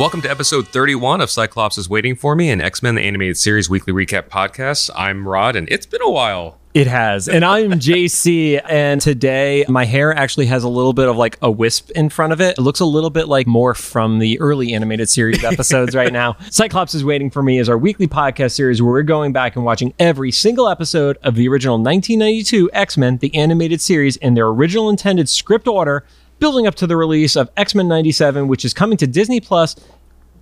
Welcome to episode 31 of Cyclops is Waiting for Me, an X Men the Animated Series weekly recap podcast. I'm Rod, and it's been a while. It has. And I'm JC. And today my hair actually has a little bit of like a wisp in front of it. It looks a little bit like more from the early animated series episodes right now. Cyclops is Waiting for Me is our weekly podcast series where we're going back and watching every single episode of the original 1992 X Men, the animated series, in their original intended script order, building up to the release of X Men 97, which is coming to Disney Plus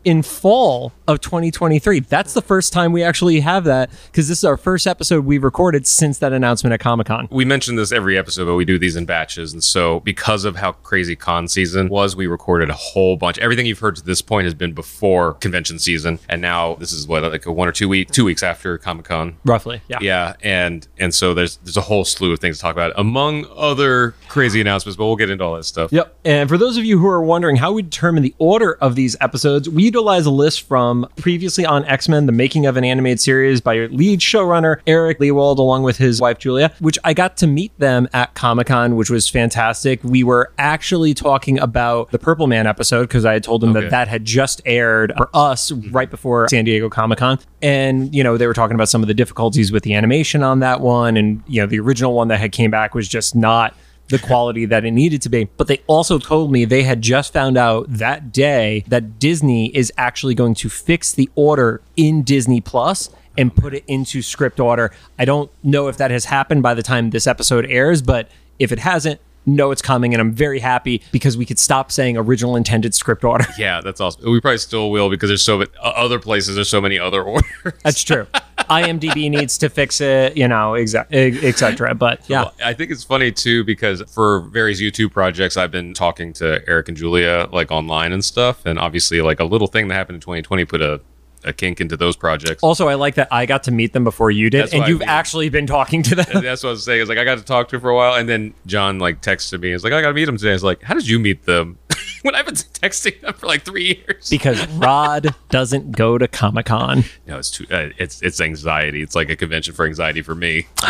in fall of 2023. That's the first time we actually have that because this is our first episode we've recorded since that announcement at Comic Con. We mention this every episode, but we do these in batches. And so, because of how crazy con season was, we recorded a whole bunch. Everything you've heard to this point has been before convention season. And now this is what, like a one or two week, two weeks after Comic Con. Roughly, yeah. Yeah. And and so there's there's a whole slew of things to talk about, among other crazy announcements, but we'll get into all that stuff. Yep. And for those of you who are wondering how we determine the order of these episodes, we utilize a list from previously on X Men, the making of an animated series by your lead showrunner, Eric Lewald, along with his wife, Julia, which I got to meet them at Comic Con, which was fantastic. We were actually talking about the Purple Man episode because I had told them Okay. that that had just aired for us right before San Diego Comic Con. And, you know, they were talking about some of the difficulties with the animation on that one. And, you know, the original one that had came back was just not the quality that it needed to be. But they also told me they had just found out that day that Disney is actually going to fix the order in Disney Plus and put it into script order. I don't know if that has happened by the time this episode airs, but if it hasn't, know it's coming and I'm very happy because we could stop saying original intended script order. Yeah, that's awesome. We probably still will because there's so many other places, there's so many other orders. That's true. IMDb needs to fix it, you know, exact, etc. But yeah, Well, I think it's funny too because for various YouTube projects, I've been talking to Eric and Julia like online and stuff, and obviously like a little thing that happened in 2020 put a, a kink into those projects. also I like that I got to meet them before you did, That's and you've mean. actually been talking to them. That's what I was saying. Is like I got to talk to her for a while, and then John like texted me. He's like, I got to meet him today. I was like, How did you meet them? when I've been texting them for like three years. because Rod doesn't go to Comic Con. no, it's too. Uh, it's it's anxiety. It's like a convention for anxiety for me.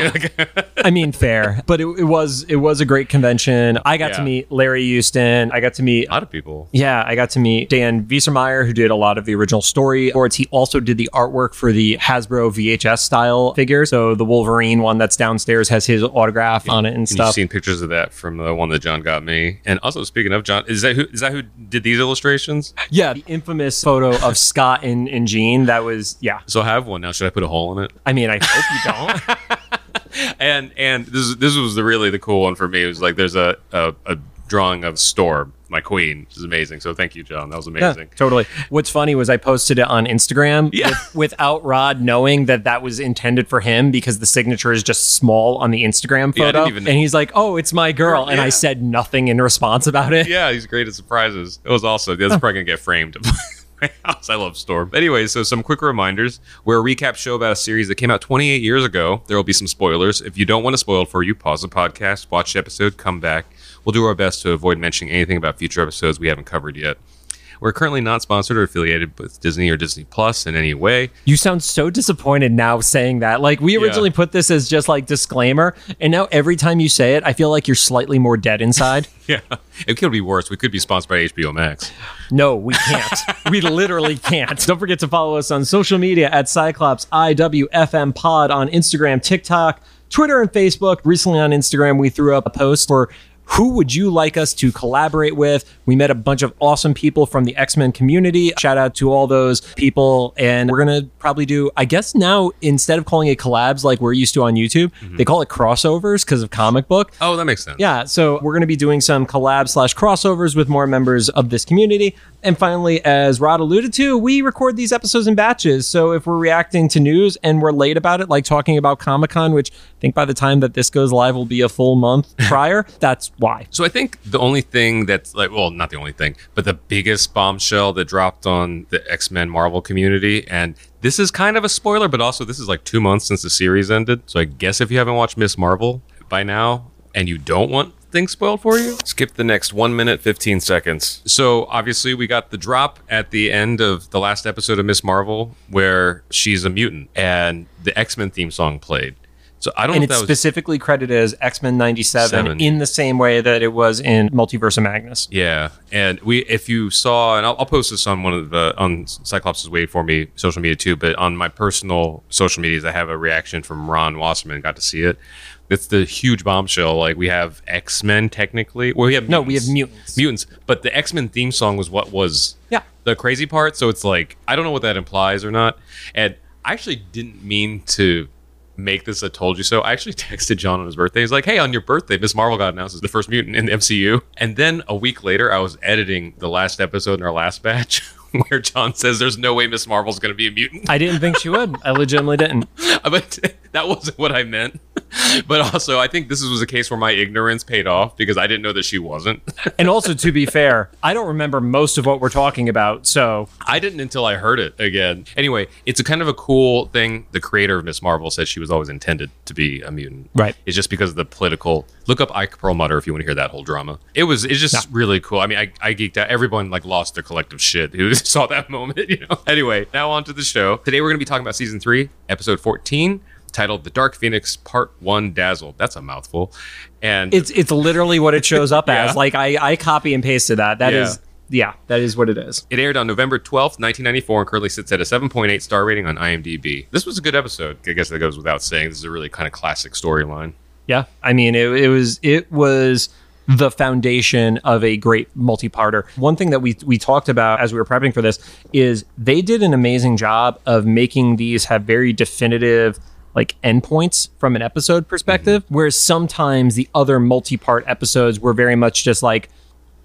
I mean, fair, but it, it was it was a great convention. I got to meet Larry Houston. I got to meet. a lot of people. Yeah, I got to meet Dan Veesenmeyer, who did a lot of the original story boards. He also did the artwork for the Hasbro VHS style figure. So the Wolverine one that's downstairs has his autograph on it and And you've stuff. seen pictures of that from the one that John got me. And also speaking of John, is that who is that who did these illustrations? yeah, the infamous photo of Scott and, and Jean. That was, yeah. So I have one now. Should I put a hole in it? I mean, I hope you don't. and and this this was the really the cool one for me. It was like there's a a, a drawing of Storm, my queen, which is amazing. So thank you, John. That was Yeah, amazing. totally. What's funny was I posted it on Instagram Yeah. with, without Rod knowing that that was intended for him because the signature is just small on the Instagram Yeah, photo. even- and he's like, "Oh, it's my girl," and I said nothing in response about it. Yeah, he's great at surprises. It was also that's probably gonna get framed. My house. I love Storm. Anyway, so some quick reminders. We're a recap show about a series that came out 28 years ago. There will be some spoilers. If you don't want to spoil it for you, pause the podcast, watch the episode, come back. We'll do our best to avoid mentioning anything about future episodes we haven't covered yet. We're currently not sponsored or affiliated with Disney or Disney Plus in any way. You sound so disappointed now saying that. Like we originally put this as just like disclaimer, and now every time you say it, I feel like you're slightly more dead inside. Yeah, it could be worse. We could be sponsored by HBO Max. No, we can't. we literally can't. Don't forget to follow us on social media at Cyclops IWFM Pod on Instagram, TikTok, Twitter, and Facebook. Recently on Instagram, we threw up a post for who would you like us to collaborate with? We met a bunch of awesome people from the X Men community. Shout out to all those people. And we're going to probably do, I guess now, instead of calling it collabs like we're used to on YouTube, mm-hmm. they call it crossovers because of comic book. Oh, that makes sense. Yeah, so we're going to be doing some collab slash crossovers with more members of this community. And finally, as Rod alluded to, we record these episodes in batches. So if we're reacting to news and we're late about it, like talking about Comic Con, which I think by the time that this goes live will be a full month prior, that's why. So I think the only thing that's like, well, not the only thing, but the biggest bombshell that dropped on the X Men Marvel community, and this is kind of a spoiler, but also this is like two months since the series ended. So I guess if you haven't watched Miss Marvel by now and you don't want things spoiled for you, skip the next one minute, 15 seconds. So obviously, we got the drop at the end of the last episode of Miss Marvel where she's a mutant and the X Men theme song played. So I don't and know if it's that was specifically credited as X Men '97 Seven. in the same way that it was in Multiverse of Madness. Yeah, and we if you saw, and I'll, I'll post this on one of the on Cyclops' Wait for Me social media too, but on my personal social medias, I have a reaction from Ron Wasserman. Got to see it. It's the huge bombshell. Like we have X Men technically. Well, we have No, we have mutants. mutants. mutants, but the X Men theme song was what was Yeah. the crazy part. So it's like I don't know what that implies or not. And I actually didn't mean to make this a told you so. I actually texted John on his birthday. He's like, "Hey, on your birthday, Miss Marvel got announced as the first mutant in the MCU." And then a week later, I was editing the last episode in our last batch. Where John says there's no way Miss Marvel's going to be a mutant, I didn't think she would. I legitimately didn't. but that wasn't what I meant. But also, I think this was a case where my ignorance paid off because I didn't know that she wasn't. And also, to be fair, I don't remember most of what we're talking about. So I didn't until I heard it again. Anyway, it's a kind of a cool thing. The creator of Miss Marvel said she was always intended to be a mutant. Right. It's just because of the political. Look up Ike Perlmutter if you want to hear that whole drama. It was. It's just really cool. I mean, I, I geeked out. Everyone like lost their collective shit who saw that moment. You know. Anyway, now on to the show. Today we're going to be talking about season three, episode fourteen, titled "The Dark Phoenix Part One Dazzled." That's a mouthful. And it's it's literally what it shows up Yeah. as. Like I, I copy and pasted that. That Yeah. is yeah, that is what it is. It aired on November 12th, 1994, and currently sits at a 7.8 star rating on IMDb. This was a good episode. I guess that goes without saying. This is a really kind of classic storyline. Yeah, I mean, it, it was it was the foundation of a great multi-parter. One thing that we we talked about as we were prepping for this is they did an amazing job of making these have very definitive like endpoints from an episode perspective, mm-hmm. whereas sometimes the other multi-part episodes were very much just like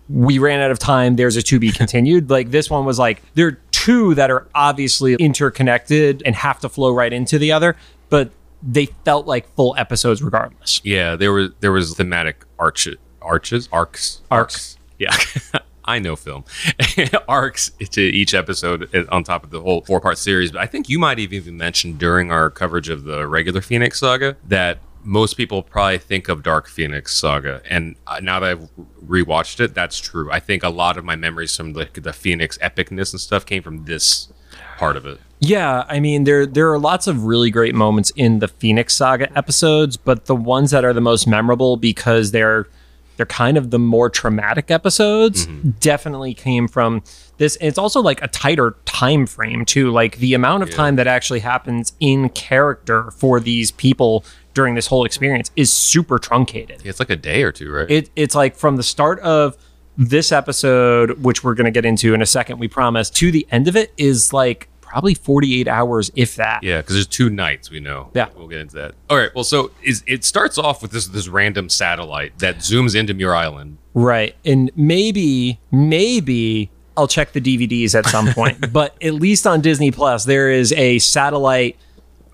we ran out of time. There's a to be continued. like this one was like there are two that are obviously interconnected and have to flow right into the other, but they felt like full episodes regardless. Yeah, there was there was thematic arches, arches, arcs, Arcs. Yeah, I know film arcs to each episode on top of the whole four part series. But I think you might have even mentioned during our coverage of the regular Phoenix saga that most people probably think of Dark Phoenix saga, and uh, now that I've rewatched it, that's true. I think a lot of my memories from the, the Phoenix epicness and stuff came from this part of it. Yeah, I mean there there are lots of really great moments in the Phoenix Saga episodes, but the ones that are the most memorable because they're they're kind of the more traumatic episodes mm-hmm. definitely came from this. It's also like a tighter time frame too. Like the amount of time that actually happens in character for these people during this whole experience is super truncated. It's like a day or two, right? it, it's like from the start of this episode, which we're going to get into in a second, we promise, to the end of it is like probably 48 hours, if that. Yeah, because there's two nights. We know. Yeah. we'll get into that. All right. Well, so is it starts off with this this random satellite that zooms into Muir Island. Right. And maybe, maybe I'll check the DVDs at some point, but at least on Disney Plus, there is a satellite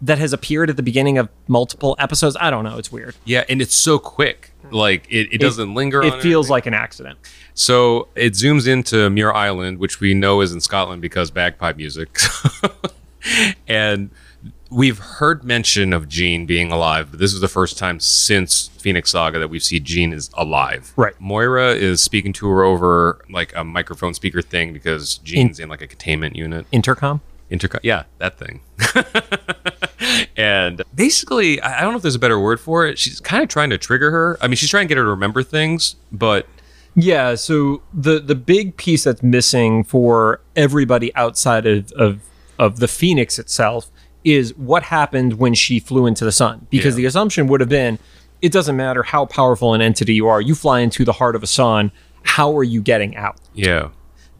that has appeared at the beginning of multiple episodes. I don't know. It's weird. Yeah, and it's so quick. Like it, it doesn't linger. It feels anything. like an accident. So. It zooms into Muir Island, which we know is in Scotland because bagpipe music, and. We've heard mention of Jean being alive, but this is the first time since Phoenix Saga that we've seen Jean is alive. Right. Moira is speaking to her over like a microphone speaker thing because Jean's in like a containment unit. Intercom? Intercom. Yeah, that thing. and basically, I don't know if there's a better word for it. She's kind of trying to trigger her. I mean, she's trying to get her to remember things, but Yeah, so the the big piece that's missing for everybody outside of of, of the Phoenix itself is what happened when she flew into the sun. Because Yeah. the assumption would have been it doesn't matter how powerful an entity you are, you fly into the heart of a sun, how are you getting out? yeah.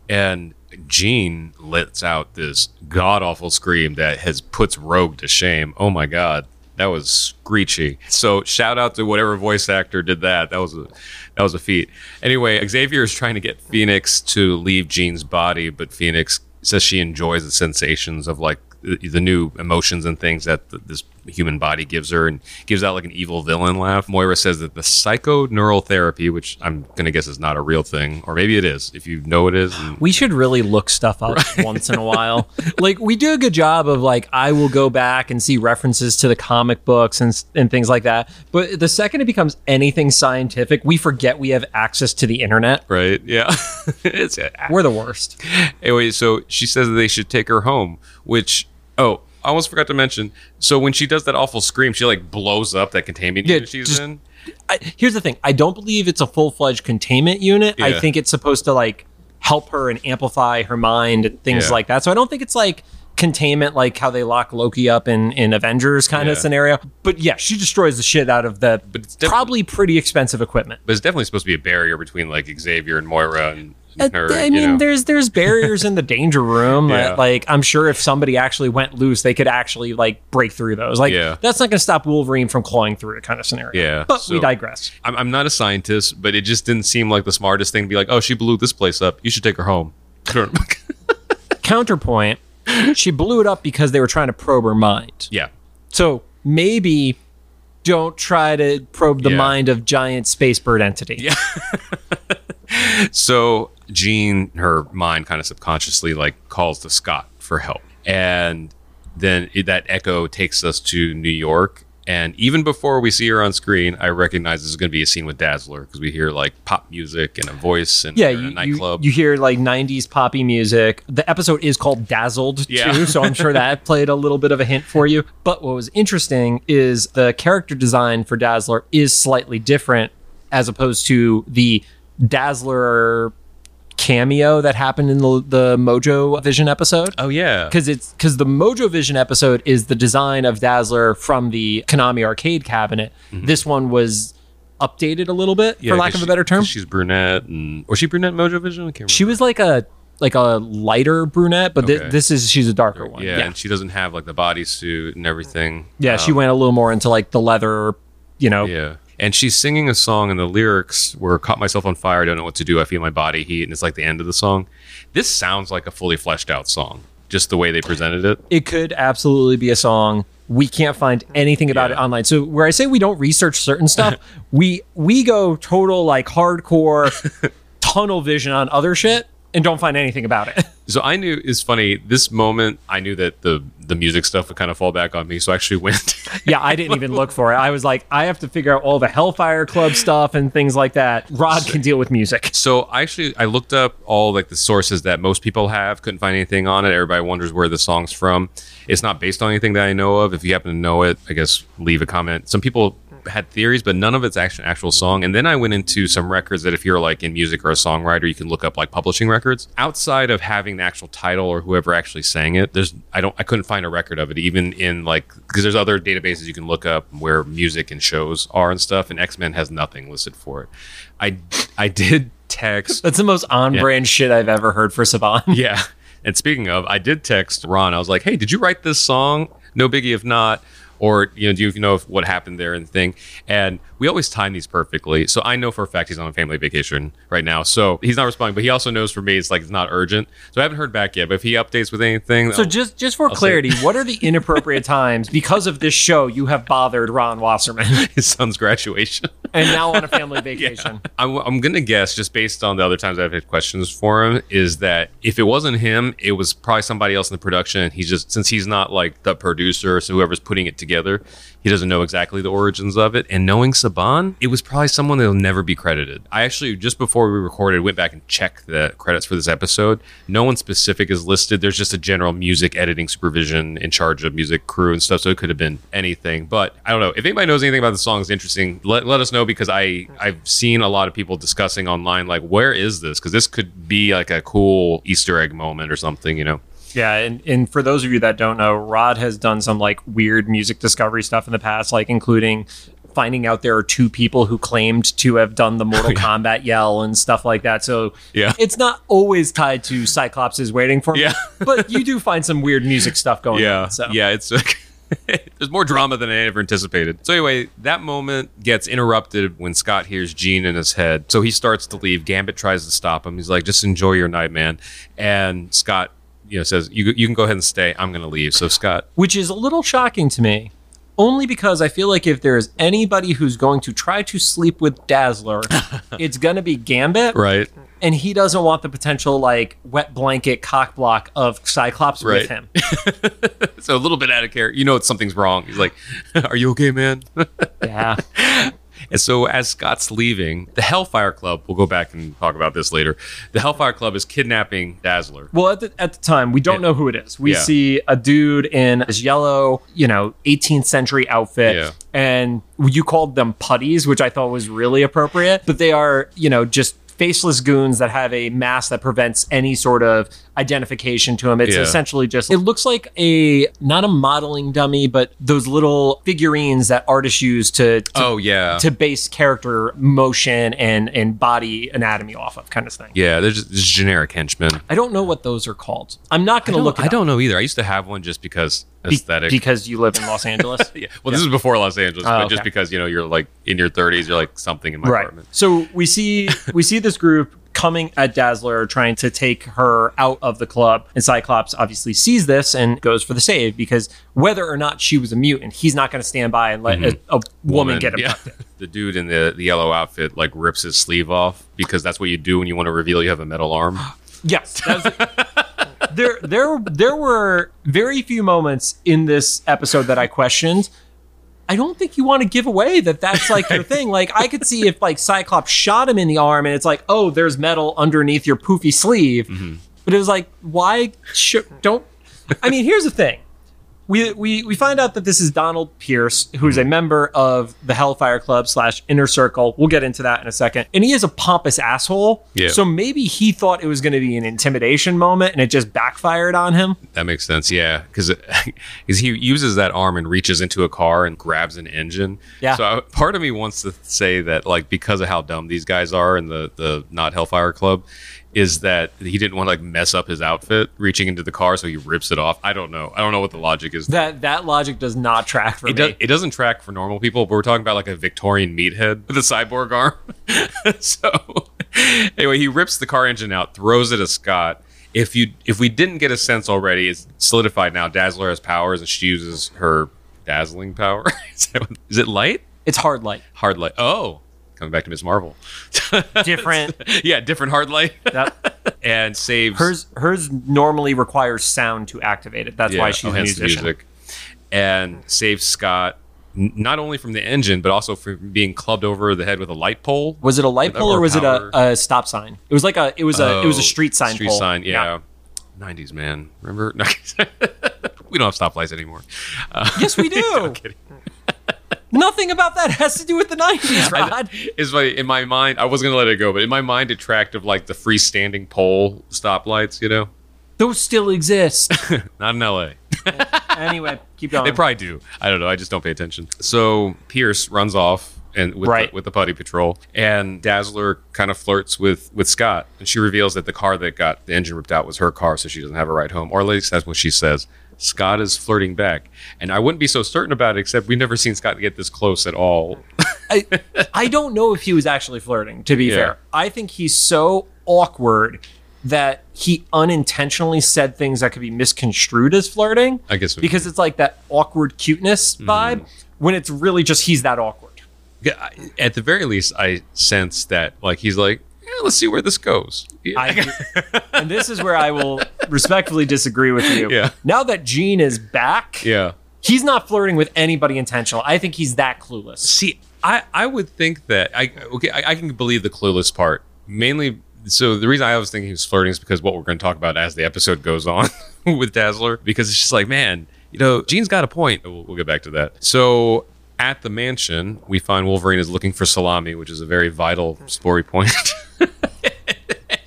And Jean lets out this god awful scream that has puts Rogue to shame. Oh my god. That was screechy. So shout out to whatever voice actor did that. That was a that was a feat. Anyway, Xavier is trying to get Phoenix to leave Jean's body, but Phoenix says she enjoys the sensations of like the, new emotions and things that th- this human body gives her and gives out like an evil villain laugh. Moira says that the psychoneural therapy, which I'm gonna guess is not a real thing, or maybe it is. If you know it is, and- We should really look stuff up once in a while. Like we do a good job of like I will go back and see references to the comic books and and things like that. But the second it becomes anything scientific, we forget we have access to the internet. right? Yeah, it's uh, We're the worst. Anyway, so she says that they should take her home, which oh, I almost forgot to mention. So when she does that awful scream, she like blows up that containment Yeah, unit she's just- in. I, here's the thing. I don't believe it's a full fledged containment unit. Yeah. I think it's supposed to like help her and amplify her mind and things Yeah. like that. So I don't think it's like containment like how they lock Loki up in in Avengers kind of scenario. But yeah, she destroys the shit out of the But it's probably pretty expensive equipment. But it's definitely supposed to be a barrier between like Xavier and Moira and Uh. I you mean, know. there's there's barriers in the danger room. Yeah. that, like I'm sure if somebody actually went loose, they could actually like break through those. Like Yeah. that's not going to stop Wolverine from clawing through it, kind of scenario. Yeah, but we digress. I'm, I'm not a scientist, but it just didn't seem like the smartest thing to be like, oh, she blew this place up. You should take her home. Counterpoint: She blew it up because they were trying to probe her mind. yeah. So maybe don't try to probe the Yeah. mind of giant space bird entity. Yeah. So Jean, her mind kind of subconsciously like calls to Scott for help. And then it, that echo takes us to New York. And even before we see her on screen, I recognize this is going to be a scene with Dazzler because we hear like pop music and a voice and Yeah, you, a nightclub. You, you hear like 90s poppy music. The episode is called Dazzled Yeah. too, so I'm sure that played a little bit of a hint for you. But what was interesting is the character design for Dazzler is slightly different as opposed to the Dazzler cameo that happened in the, the Mojo Vision episode. oh, yeah. because it's because the Mojo Vision episode is the design of Dazzler from the Konami arcade cabinet. This one was updated a little bit, Mm-hmm. Yeah, for lack of a better term. She's brunette. and Was she brunette Mojo Vision? I can't remember. She was like a like a lighter brunette, but Okay. this is she's a darker one. yeah, Yeah, and she doesn't have like the bodysuit and everything. yeah. she Um, went a little more into like the leather, you know. Yeah. And she's singing a song, and the lyrics were "Caught myself on fire, I don't know what to do. I feel my body heat," and it's like the end of the song. This sounds like a fully fleshed out song, just the way they presented it. It could absolutely be a song. We can't find anything about Yeah. it online. So where I say we don't research certain stuff, we we go total like hardcore tunnel vision on other shit and don't find anything about it. So I knew it's funny. This moment, I knew that the the music stuff would kind of fall back on me. So I actually went. Yeah, I didn't even look for it. I was like, I have to figure out all the Hellfire Club stuff and things like that. Rod can deal with music. So I actually I looked up all like the sources that most people have. Couldn't find anything on it. Everybody wonders where the song's from. It's not based on anything that I know of. If you happen to know it, I guess leave a comment. Some people had theories, but none of it's actually an actual song. And then I went into some records that if you're like in music or a songwriter, you can look up like publishing records. Outside of having the actual title or whoever actually sang it, there's I don't I couldn't find a record of it even in like because there's other databases you can look up where music and shows are and stuff. And X Men has nothing listed for it. I I did text That's the most on brand shit I've ever heard for Saban. yeah. And speaking of, I did text Ron. I was like, "Hey, did you write this song? No biggie if not." Or you know, do you know if what happened there and the thing? And we always time these perfectly. So I know for a fact he's on a family vacation right now. So he's not responding, but he also knows for me it's like it's not urgent. So I haven't heard back yet. But if he updates with anything, So I'll- just just for say- clarity, what are the inappropriate times because of this show you have bothered Ron Wasserman his son's graduation. and now on a family vacation? I'm, I'm gonna guess just based on the other times I've had questions for him is that if it wasn't him, it was probably somebody else in the production. And he's just since he's not like the producer, so whoever's putting it together, he doesn't know exactly the origins of it. And knowing Saban, it was probably someone that'll never be credited. I actually just before we recorded went back and checked the credits for this episode. No one specific is listed. There's just a general music editing supervision in charge of music crew and stuff. So it could have been anything. But I don't know if anybody knows anything about the song is interesting. Let, let us know because I I've seen a lot of people discussing online like where is this because this could be like a cool Easter egg moment or something. You know. Yeah, and, and for those of you that don't know, Rod has done some like weird music discovery stuff in the past, like including finding out there are two people who claimed to have done the Mortal Kombat yell and stuff like that. So Yeah. it's not always tied to Cyclops is waiting for me. Yeah. but you do find some weird music stuff going yeah, on. So yeah, it's like there's more drama than I ever anticipated. So anyway, that moment gets interrupted when Scott hears Jean in his head. So he starts to leave. Gambit tries to stop him. He's like, "Just enjoy your night, man." And Scott, you know, says, "You you can go ahead and stay. I'm going to leave." So Scott, which is a little shocking to me. Only because I feel like if there is anybody who's going to try to sleep with Dazzler, it's going to be Gambit. right, and he doesn't want the potential like wet blanket cock block of Cyclops Right. with him. so a little bit out of character. You know, something's wrong. He's like, "Are you okay, man?" Yeah. And so as Scott's leaving, the Hellfire Club, we'll go back and talk about this later. The Hellfire Club is kidnapping Dazzler. Well, at the, at the time, we don't Yeah. know who it is. We Yeah. see a dude in his yellow, you know, 18th century outfit. Yeah. And you called them putties, which I thought was really appropriate. But they are, you know, just faceless goons that have a mask that prevents any sort of identification to him. It's Yeah. essentially just, it looks like a, not a modeling dummy, but those little figurines that artists use to, to Oh yeah. to base character motion and and body anatomy off of kind of thing. yeah, they're just, just generic henchmen. I don't know what those are called. I'm not going to look. It I up don't know either. I used to have one just because be- aesthetic. because you live in Los Angeles. yeah. Well, this is before Los Angeles, Oh, but just because you know you're like in your 30s, you're like something in my right. apartment. So we see we see this group coming at Dazzler, trying to take her out of the club, and Cyclops obviously sees this and goes for the save because whether or not she was a mutant, he's not going to stand by and let mm-hmm. a, a woman, get yeah. abducted. The dude in the, the yellow outfit like rips his sleeve off because that's what you do when you want to reveal you have a metal arm. Yes. that there there there were very few moments in this episode that I questioned. I don't think you want to give away that that's like your thing. Like I could see if like Cyclops shot him in the arm and it's like, "Oh, there's metal underneath your poofy sleeve." Mm-hmm. But it was like, "Why sh- don't I mean, here's the thing. We, we, we find out that this is Donald Pierce, who's a hmm. member of the Hellfire Club slash Inner Circle. We'll get into that in a second. And he is a pompous asshole. Yeah. So maybe he thought it was going to be an intimidation moment and it just backfired on him. That makes sense, yeah, because he uses that arm and reaches into a car and grabs an engine. Yeah. So I, part of me wants to say that, like, because of how dumb these guys are in the the not Hellfire Club, is that he didn't want to like mess up his outfit reaching into the car, so he rips it off. I don't know. I don't know what the logic is. That that logic does not track for It, me. does, it doesn't track for normal people, but we're talking about like a Victorian meathead with a cyborg arm. so anyway, he rips the car engine out, throws it at Scott. If you if we didn't get a sense already, it's solidified now. Dazzler has powers, and she uses her dazzling power. is, that is it light? It's hard light. Hard light. Oh, coming back to Miss Marvel. Different. yeah, different hard light, that, and saves hers hers normally requires sound to activate it. That's why Yeah, she's oh, a musician. music. and saves Scott n- not only from the engine but also from being clubbed over the head with a light pole. Was it a light pole or Or was it a, a stop sign? It was like a it was a it was a Oh, street sign. Street pole. sign, yeah. 90s, man. Remember? We don't have stoplights anymore. Uh, Yes, we do. Nothing about that has to do with the nineties, Rod. Is my in my mind? I was gonna let it go, but in my mind, it tracked of like the freestanding pole stoplights. You know, Those still exist. not in L.A. anyway, keep going. They probably do. I don't know. I just don't pay attention. So Pierce runs off and with Right. the, with the putty patrol, and Dazzler kind of flirts with with Scott, and she reveals that the car that got the engine ripped out was her car, so she doesn't have a ride home, or at least that's what she says. Scott is flirting back, and I wouldn't be so certain about it, except we've never seen Scott get this close at all. I, I don't know if he was actually flirting, to be Yeah. fair. I think he's so awkward that he unintentionally said things that could be misconstrued as flirting. I guess Because it's like that awkward cuteness Mm-hmm. vibe when it's really just he's that awkward. At the very least, I sense that like he's like, yeah, let's see where this goes. I, and this is where I will respectfully disagree with you. Yeah. Now that Jean is back, yeah. he's not flirting with anybody intentional. I think he's that clueless. See, I, I would think that I okay I, I can believe the clueless part mainly. So the reason I was thinking he was flirting is because what we're going to talk about as the episode goes on with Dazzler, because it's just like, man, you know, Jean's got a point. We'll, we'll get back to that. So at the mansion, we find Wolverine is looking for salami, which is a very vital story point.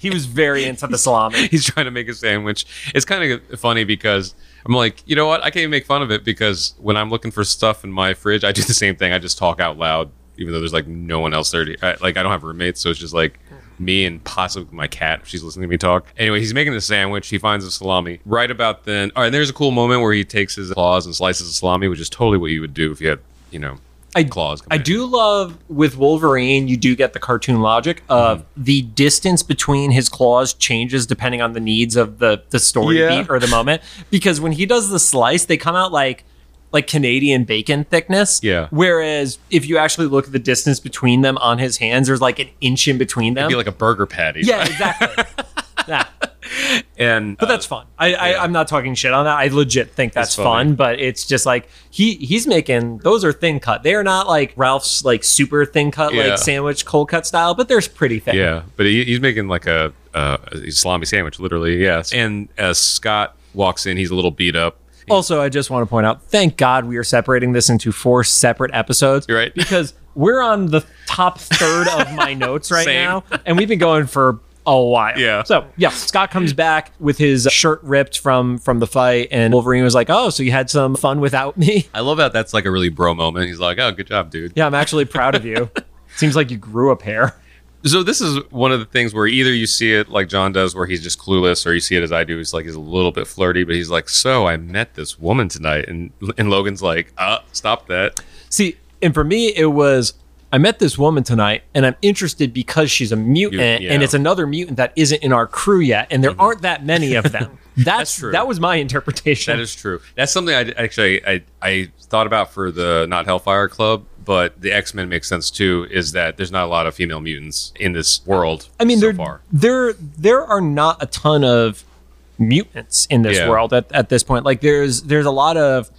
He was very into the salami. He's trying to make a sandwich. It's kind of funny because I'm like, you know what? I can't even make fun of it because when I'm looking for stuff in my fridge, I do the same thing. I just talk out loud, even though there's like no one else there. To, I, like I don't have roommates, so it's just like me and possibly my cat if she's listening to me talk. Anyway, he's making the sandwich. He finds the salami right about then. All right, there's a cool moment where he takes his claws and slices the salami, which is totally what you would do if you had, you know, I- claws. I do love with Wolverine, you do get the cartoon logic of Mm-hmm. the distance between his claws changes depending on the needs of the the story Yeah. beat or the moment. Because when he does the slice, they come out like like Canadian bacon thickness. Yeah. Whereas if you actually look at the distance between them on his hands, there's like an inch in between them. It'd be like a burger patty. yeah, exactly. yeah. And But that's fun. I, I I'm not talking shit on that. I legit think that's fun. But it's just like he he's making those are thin cut. They are not like Ralph's like super thin cut Yeah. like sandwich cold cut style, but they're pretty thin. Yeah, but he, he's making like a, uh, a salami sandwich, literally. Yes. And as Scott walks in, he's a little beat up. Also, I just want to point out, thank God we are separating this into four separate episodes. You're right. Because we're on the top third of my notes right now, and we've been going for a while. Yeah. So yeah, Scott comes back with his shirt ripped from from the fight, and Wolverine was like, "Oh, so you had some fun without me?" I love that. That's like a really bro moment. He's like, "Oh, good job, dude." Yeah, I'm actually proud of you. Seems like you grew a pair. So this is one of the things where either you see it like John does, where he's just clueless, or you see it as I do. He's like he's a little bit flirty, but he's like, "So I met this woman tonight," and and Logan's like, "Uh, stop that." See, and for me, it was I met this woman tonight, and I'm interested because she's a mutant, You- yeah. Mm-hmm. and it's another mutant that isn't in our crew yet, and there aren't that many of them. That's, true. That was my interpretation. That is true. That's something I actually I I thought about for the not Hellfire Club, but the X Men makes sense too. Is that there's not a lot of female mutants in this world. I mean, so there far. there there are not a ton of mutants in this Yeah. world at, at this point. Like there's there's a lot of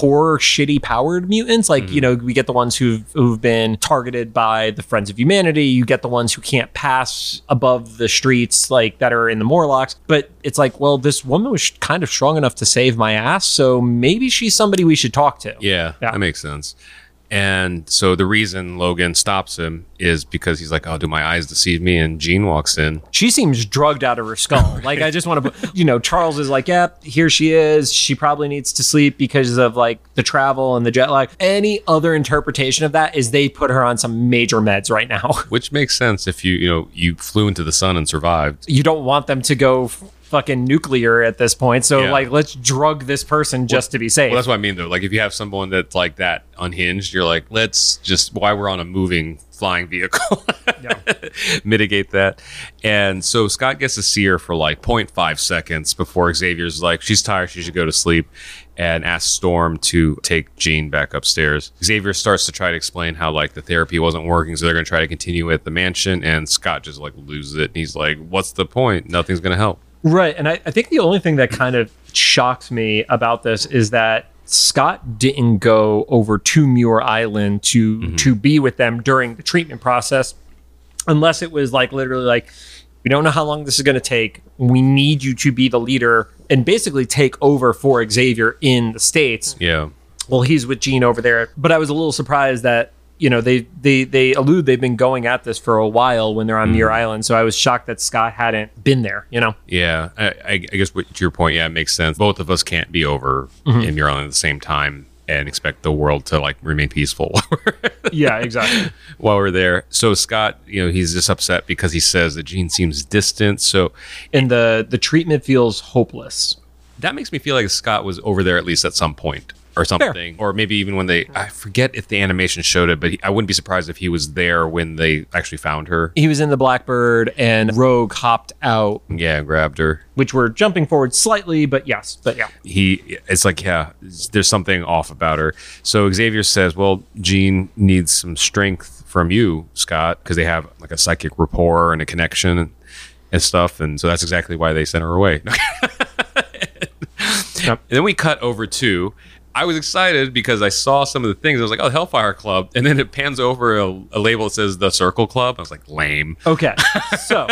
poor, shitty powered mutants. Like, Mm-hmm. you know, we get the ones who've who've been targeted by the Friends of Humanity. You get the ones who can't pass above the streets, like that are in the Morlocks. But it's like, well, this woman was kind of strong enough to save my ass, so maybe she's somebody we should talk to. Yeah, Yeah. that makes sense. And so the reason Logan stops him is because he's like, "Oh, do my eyes deceive me?" And Jean walks in. she seems drugged out of her skull. Like I just want to, you know, Charles is like, yep, here she is. She probably needs to sleep because of like the travel and the jet lag. Any other interpretation of that is they put her on some major meds right now. Which makes sense if you you know you flew into the sun and survived. You don't want them to go fucking nuclear at this point. So Yeah. like, let's drug this person just to be safe. Well, that's what I mean though. Like if you have someone that's like that unhinged, you're like, let's just why we're on a moving flying vehicle, mitigate that. And so Scott gets to see her for like 0.5 seconds before Xavier's like, she's tired, she should go to sleep. And asks Storm to take Jean back upstairs. Xavier starts to try to explain how like the therapy wasn't working, so they're gonna try to continue at the mansion. And Scott just like loses it. And He's like, "What's the point? Nothing's gonna help." Right. And I, I think the only thing that kind of shocked me about this is that Scott didn't go over to Muir Island to mm-hmm. to be with them during the treatment process, unless it was like literally like, we don't know how long this is going to take. We need you to be the leader and basically take over for Xavier in the states Yeah. well he's with Jean over there but I was a little surprised that you know they they they allude they've been going at this for a while when they're on Muir mm-hmm. Island. So I was shocked that Scott hadn't been there you know? Yeah, I, I guess what, to your point, yeah, it makes sense. Both of us can't be over mm-hmm. in Muir Island at the same time and expect the world to like remain peaceful yeah exactly. while we're there. So Scott, you know, he's just upset because he says that Jean seems distant. So and the the treatment feels hopeless. That makes me feel like Scott was over there at least at some point or something, or maybe even when they. I forget if the animation showed it, but he, I wouldn't be surprised if he was there when they actually found her. he was in the Blackbird and Rogue hopped out Yeah, grabbed her. which we're jumping forward slightly but yes but yeah he it's like yeah there's something off about her so xavier says well jean needs some strength from you scott because they have like a psychic rapport and a connection and, and stuff and so that's exactly why they sent her away Yep. and then we cut over to I was excited because I saw some of the things. I was like, "Oh, Hellfire Club," and then it pans over a, a label that says "The Circle Club." I was like, "Lame." Okay. So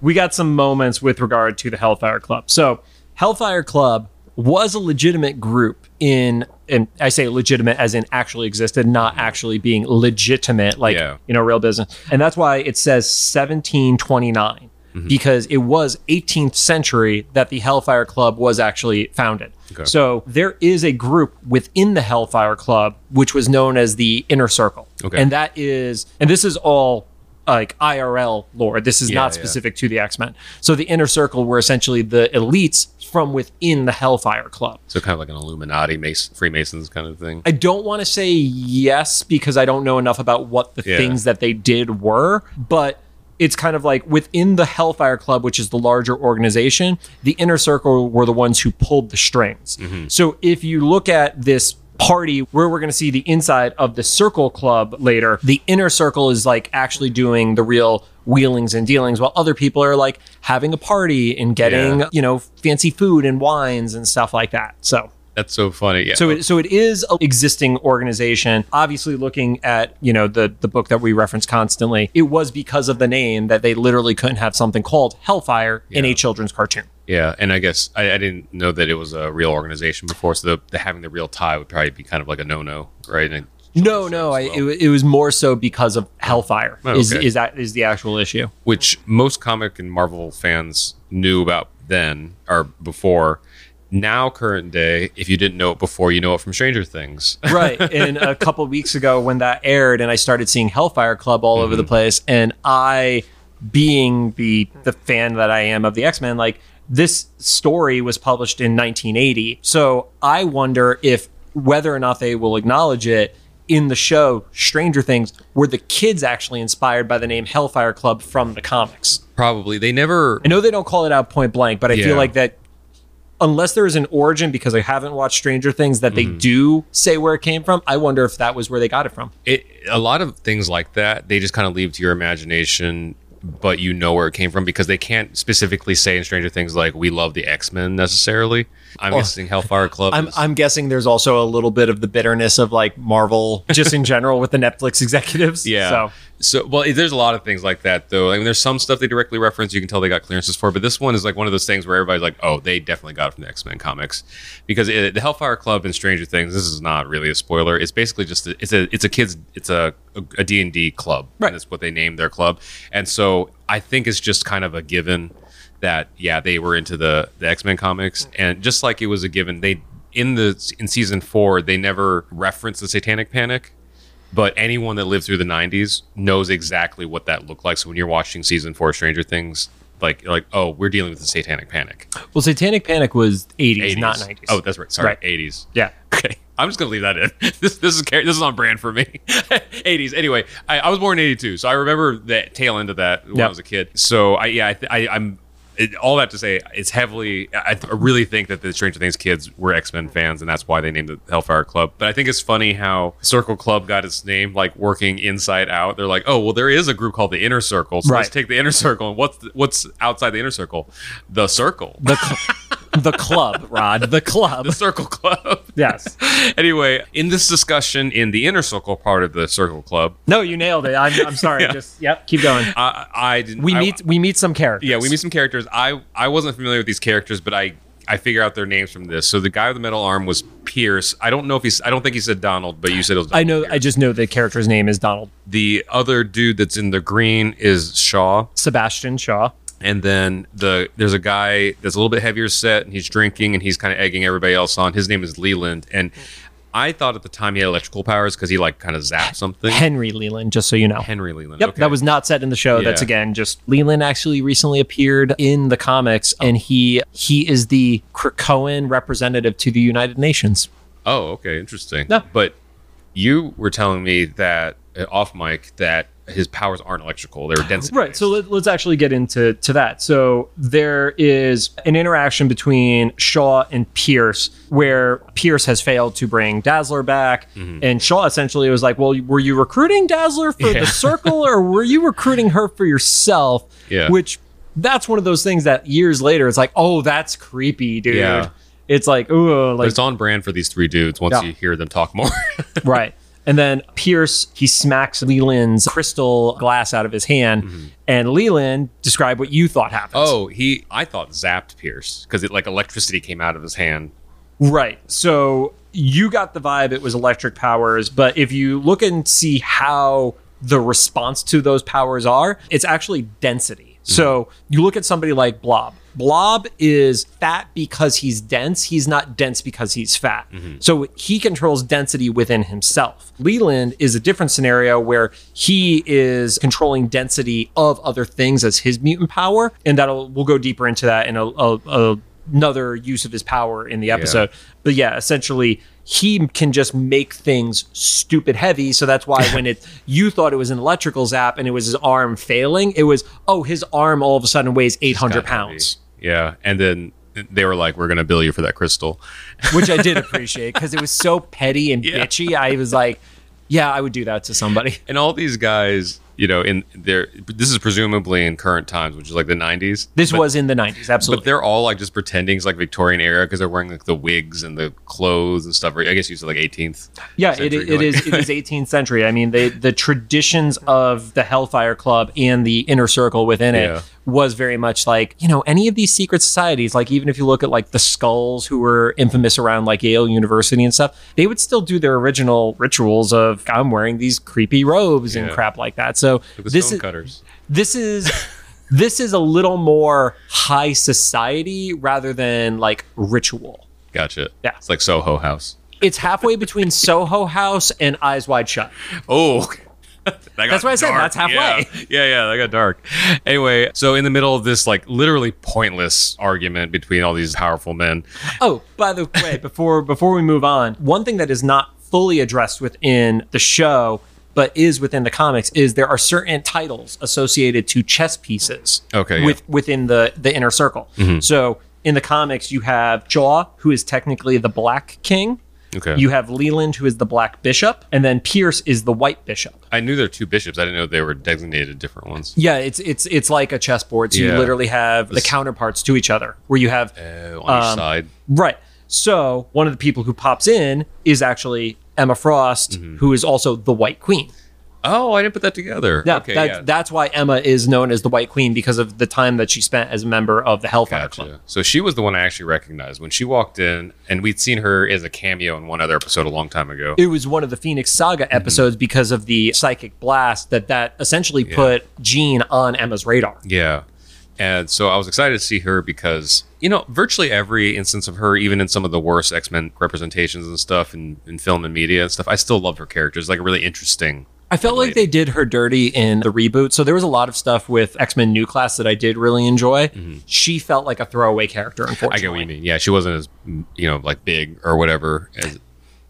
we got some moments with regard to the Hellfire Club. So Hellfire Club was a legitimate group in and I say legitimate as in actually existed, not actually being legitimate, like Yeah. you know, real business. And that's why it says 1729. Mm-hmm. Because it was 18th century that the Hellfire Club was actually founded. Okay. So there is a group within the Hellfire Club which was known as the Inner Circle. Okay. And that is, and this is all like IRL lore. This is Yeah, not yeah. specific to the X Men. So the Inner Circle were essentially the elites from within the Hellfire Club. So kind of like an Illuminati, Mason, Freemasons kind of thing. I don't want to say yes because I don't know enough about what the Yeah. things that they did were, but it's kind of like within the Hellfire Club, which is the larger organization, the inner circle were the ones who pulled the strings. Mm-hmm. So if you look at this party where we're going to see the inside of the Circle Club later. The inner circle is like actually doing the real wheelings and dealings while other people are like having a party and getting, Yeah. you know, fancy food and wines and stuff like that. So That's so funny. Yeah. so it, so it is an existing organization. Obviously, looking at you know the the book that we reference constantly, it was because of the name that they literally couldn't have something called Hellfire in a children's cartoon. yeah, and I guess I, I didn't know that it was a real organization before, so the, the having the real tie would probably be kind of like a no-no, right? And No, no, I, it, it was more so because of Hellfire. Oh, Is is that is the actual issue? which most comic and Marvel fans knew about then or before. Now, current day, if you didn't know it before, you know it from Stranger Things. right. And a couple weeks ago, when that aired, and I started seeing Hellfire Club all over the mm-hmm. place, and I, being the the fan that I am of the X Men, like this story was published in 1980. So I wonder if whether or not they will acknowledge it in the show Stranger Things, were the kids actually inspired by the name Hellfire Club from the comics? Probably they never. I know they don't call it out point blank, but I Yeah. feel like that unless there is an origin because I haven't watched Stranger Things that they Mm-hmm. do say where it came from, I wonder if that was where they got it from. It a lot of things like that they just kind of leave to your imagination, but you know where it came from because they can't specifically say in Stranger Things like we love the X Men necessarily. I'm guessing Hellfire Club. Oh. I'm, I'm guessing there's also a little bit of the bitterness of like Marvel just in general with the Netflix executives. Yeah. So So, well, there's a lot of things like that, though. I mean, there's some stuff they directly reference. You can tell they got clearances for, but this one is like one of those things where everybody's like, "Oh, they definitely got it from the X Men comics," because it, the Hellfire Club and Stranger Things. This is not really a spoiler. It's basically just a, it's a it's a kids it's a a D and D club. Right. That's what they named their club, and so I think it's just kind of a given that yeah they were into the the X Men comics, mm. and just like it was a given they in the in season four they never referenced the Satanic Panic but anyone that lived through the 90s knows exactly what that looked like so when you're watching season four of stranger things like like oh we're dealing with the satanic panic well, Satanic Panic was 80s, 80s. not 90s. oh that's right sorry Right. 80s yeah. okay i'm just gonna leave that in this this is this is on brand for me 80s anyway I, I was born in 82 so i remember the tail end of that when Yep. i was a kid so i yeah i, th- I i'm it, all that to say, it's heavily. I, I really think that the Stranger Things kids were X Men fans, and that's why they named it Hellfire Club. But I think it's funny how Circle Club got its name, like working inside out. They're like, oh, well, there is a group called the Inner Circle, so let's Right. take the Inner Circle, and what's the, what's outside the Inner Circle? The Circle, The, cl- the club, Rod. The club. the Circle Club. yes. anyway, in this discussion in the Inner Circle part of the Circle Club, No, you nailed it. I'm, I'm sorry. Yeah. Just, yep, keep going. I, I didn't. We I- meet we meet some characters. Yeah, we meet some characters. I I wasn't familiar with these characters, but I I figure out their names from this. So the guy with the metal arm was Pierce. I don't know if he's. I don't think he said Donald, but you said it was. I know. Donald I just know the character's name is Donald the other dude that's in the green is Shaw, Sebastian Shaw. And then the there's a guy that's a little bit heavier set, and he's drinking, and he's kind of egging everybody else on. His name is Leland, and I thought at the time he had electrical powers because he like kind of zapped something. Henry Leland, just so you know. Henry Leland. Yep, okay. that was not said in the show. That's again just Leland actually recently appeared in the comics, and he he is the Krakoan representative to the United Nations. Oh, okay, interesting. Yeah. But you were telling me that uh, off mic that his powers aren't electrical; they're density. Right. So let, let's actually get into to that. So there is an interaction between Shaw and Pierce where Pierce has failed to bring Dazzler back, mm-hmm. and Shaw essentially was like, "Well, were you recruiting Dazzler for Yeah. the Circle, or were you recruiting her for yourself?" Yeah. Which that's one of those things that years later it's like, "Oh, that's creepy, dude." Yeah. It's like, ooh, But like it's on brand for these three dudes. Once Yeah. you hear them talk more, right. And then Pierce, he smacks Leland's crystal glass out of his hand, mm-hmm. and Leland describe what you thought happened. oh, he. I thought zapped Pierce because it like electricity came out of his hand. Right. So you got the vibe it was electric powers, but if you look and see how the response to those powers are, it's actually density. Mm-hmm. So you look at somebody like Blob. Blob is fat because he's dense. He's not dense because he's fat. Mm-hmm. So he controls density within himself. Leland is a different scenario where he is controlling density of other things as his mutant power, and that'll we'll go deeper into that in a, a, a another use of his power in the episode. But yeah, essentially he can just make things stupid heavy. So that's why when it you thought it was an electrical zap and it was his arm failing, it was oh his arm all of a sudden weighs eight hundred Got heavy. pounds. Yeah, and then they were like, "We're gonna bill you for that crystal." which I did appreciate because it was so petty and Yeah. bitchy. I was like, yeah, I would do that to somebody. And all these guys, you know, in their this is presumably in current times, which is like the '90s. This but, was in the 90s, absolutely. but they're all like just pretending it's like Victorian era because they're wearing like the wigs and the clothes and stuff. I guess you said like 18th. yeah, it, century, it like- is it is 18th century. I mean, they, the traditions of the Hellfire Club and the inner circle within it Yeah. was very much like, you know, any of these secret societies, like even if you look at like the skulls who were infamous around like Yale University and stuff, they would still do their original rituals of I'm wearing these creepy robes and crap like that. So The this is stonecutters. this is this is a little more high society rather than like ritual. Gotcha. Yeah. It's like Soho House. It's halfway between Soho House and Eyes Wide Shut. Oh. That That's what I said, dark. that's halfway. Yeah. yeah, yeah, that got dark. Anyway, so in the middle of this like literally pointless argument between all these powerful men, Oh, by the way, before before we move on, one thing that is not fully addressed within the show but is within the comics is there are certain titles associated to chess pieces Okay, with within the the inner circle. So in the comics you have Shaw who is technically the black king. Okay. You have Leland who is the black bishop and then Pierce is the white bishop. I knew there were two bishops. I didn't know they were designated different ones. Yeah, it's it's it's like a chessboard. So you literally have the counterparts to each other where you have Uh, on each Um, side. Right. So one of the people who pops in is actually Emma Frost, Mm-hmm. who is also the White Queen. Oh, I didn't put that together. Yeah, okay, that, yeah. that's why Emma is known as the White Queen because of the time that she spent as a member of the Hellfire Club. So she was the one I actually recognized when she walked in, and we'd seen her as a cameo in one other episode a long time ago. It was one of the Phoenix Saga Mm-hmm. episodes because of the psychic blast that that essentially put Jean on Emma's radar. Yeah. And so I was excited to see her because, you know, virtually every instance of her, even in some of the worst X Men representations and stuff in, in film and media and stuff, I still loved her character. It's like a really interesting. I felt like they did her dirty in the reboot. So there was a lot of stuff with X Men New Class that I did really enjoy. She felt like a throwaway character, Mm-hmm. I get what you mean. Yeah, she wasn't as, you know, like big or whatever. As,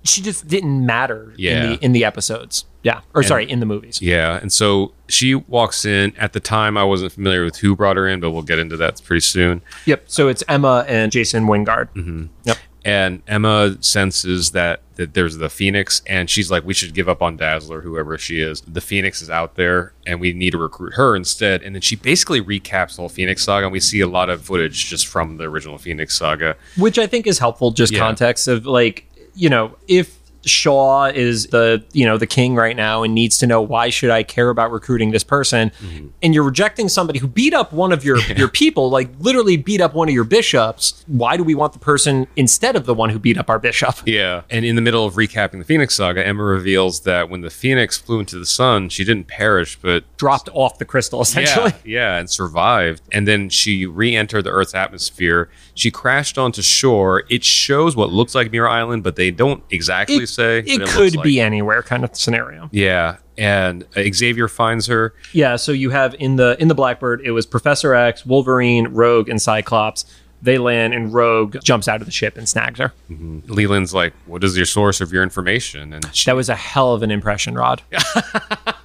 She just didn't matter Yeah. in the in the episodes. Yeah. Or sorry, in the movies. yeah. And so she walks in. At the time, I wasn't familiar with who brought her in, but we'll get into that pretty soon. Yep. So it's Emma and Jason Wyngarde. Mm-hmm. Yep. and Emma senses that that there's the Phoenix, and she's like, "We should give up on Dazzler, whoever she is. The Phoenix is out there, and we need to recruit her instead." And then she basically recaps the whole Phoenix saga, and we see a lot of footage just from the original Phoenix saga. Which I think is helpful, just Yeah. context of like, you know, if Shaw is the, you know, the king right now and needs to know why should I care about recruiting this person Mm-hmm. and you're rejecting somebody who beat up one of your your people, like literally beat up one of your bishops, why do we want the person instead of the one who beat up our bishop? Yeah, and in the middle of recapping the Phoenix saga, Emma reveals that when the Phoenix flew into the sun, she didn't perish, but Dropped off the crystal essentially. Yeah, yeah, and survived. And then she re-entered the Earth's atmosphere. She crashed onto shore. It shows what looks like Mirror Island, but they don't exactly say. It but could looks be anywhere kind of scenario. Yeah, and Xavier finds her. Yeah, so you have in the in the Blackbird, it was Professor X, Wolverine, Rogue, and Cyclops. They land and Rogue jumps out of the ship and snags her. Mm-hmm. Leland's like, "What is your source of your information?" And she, That was a hell of an impression, Rod.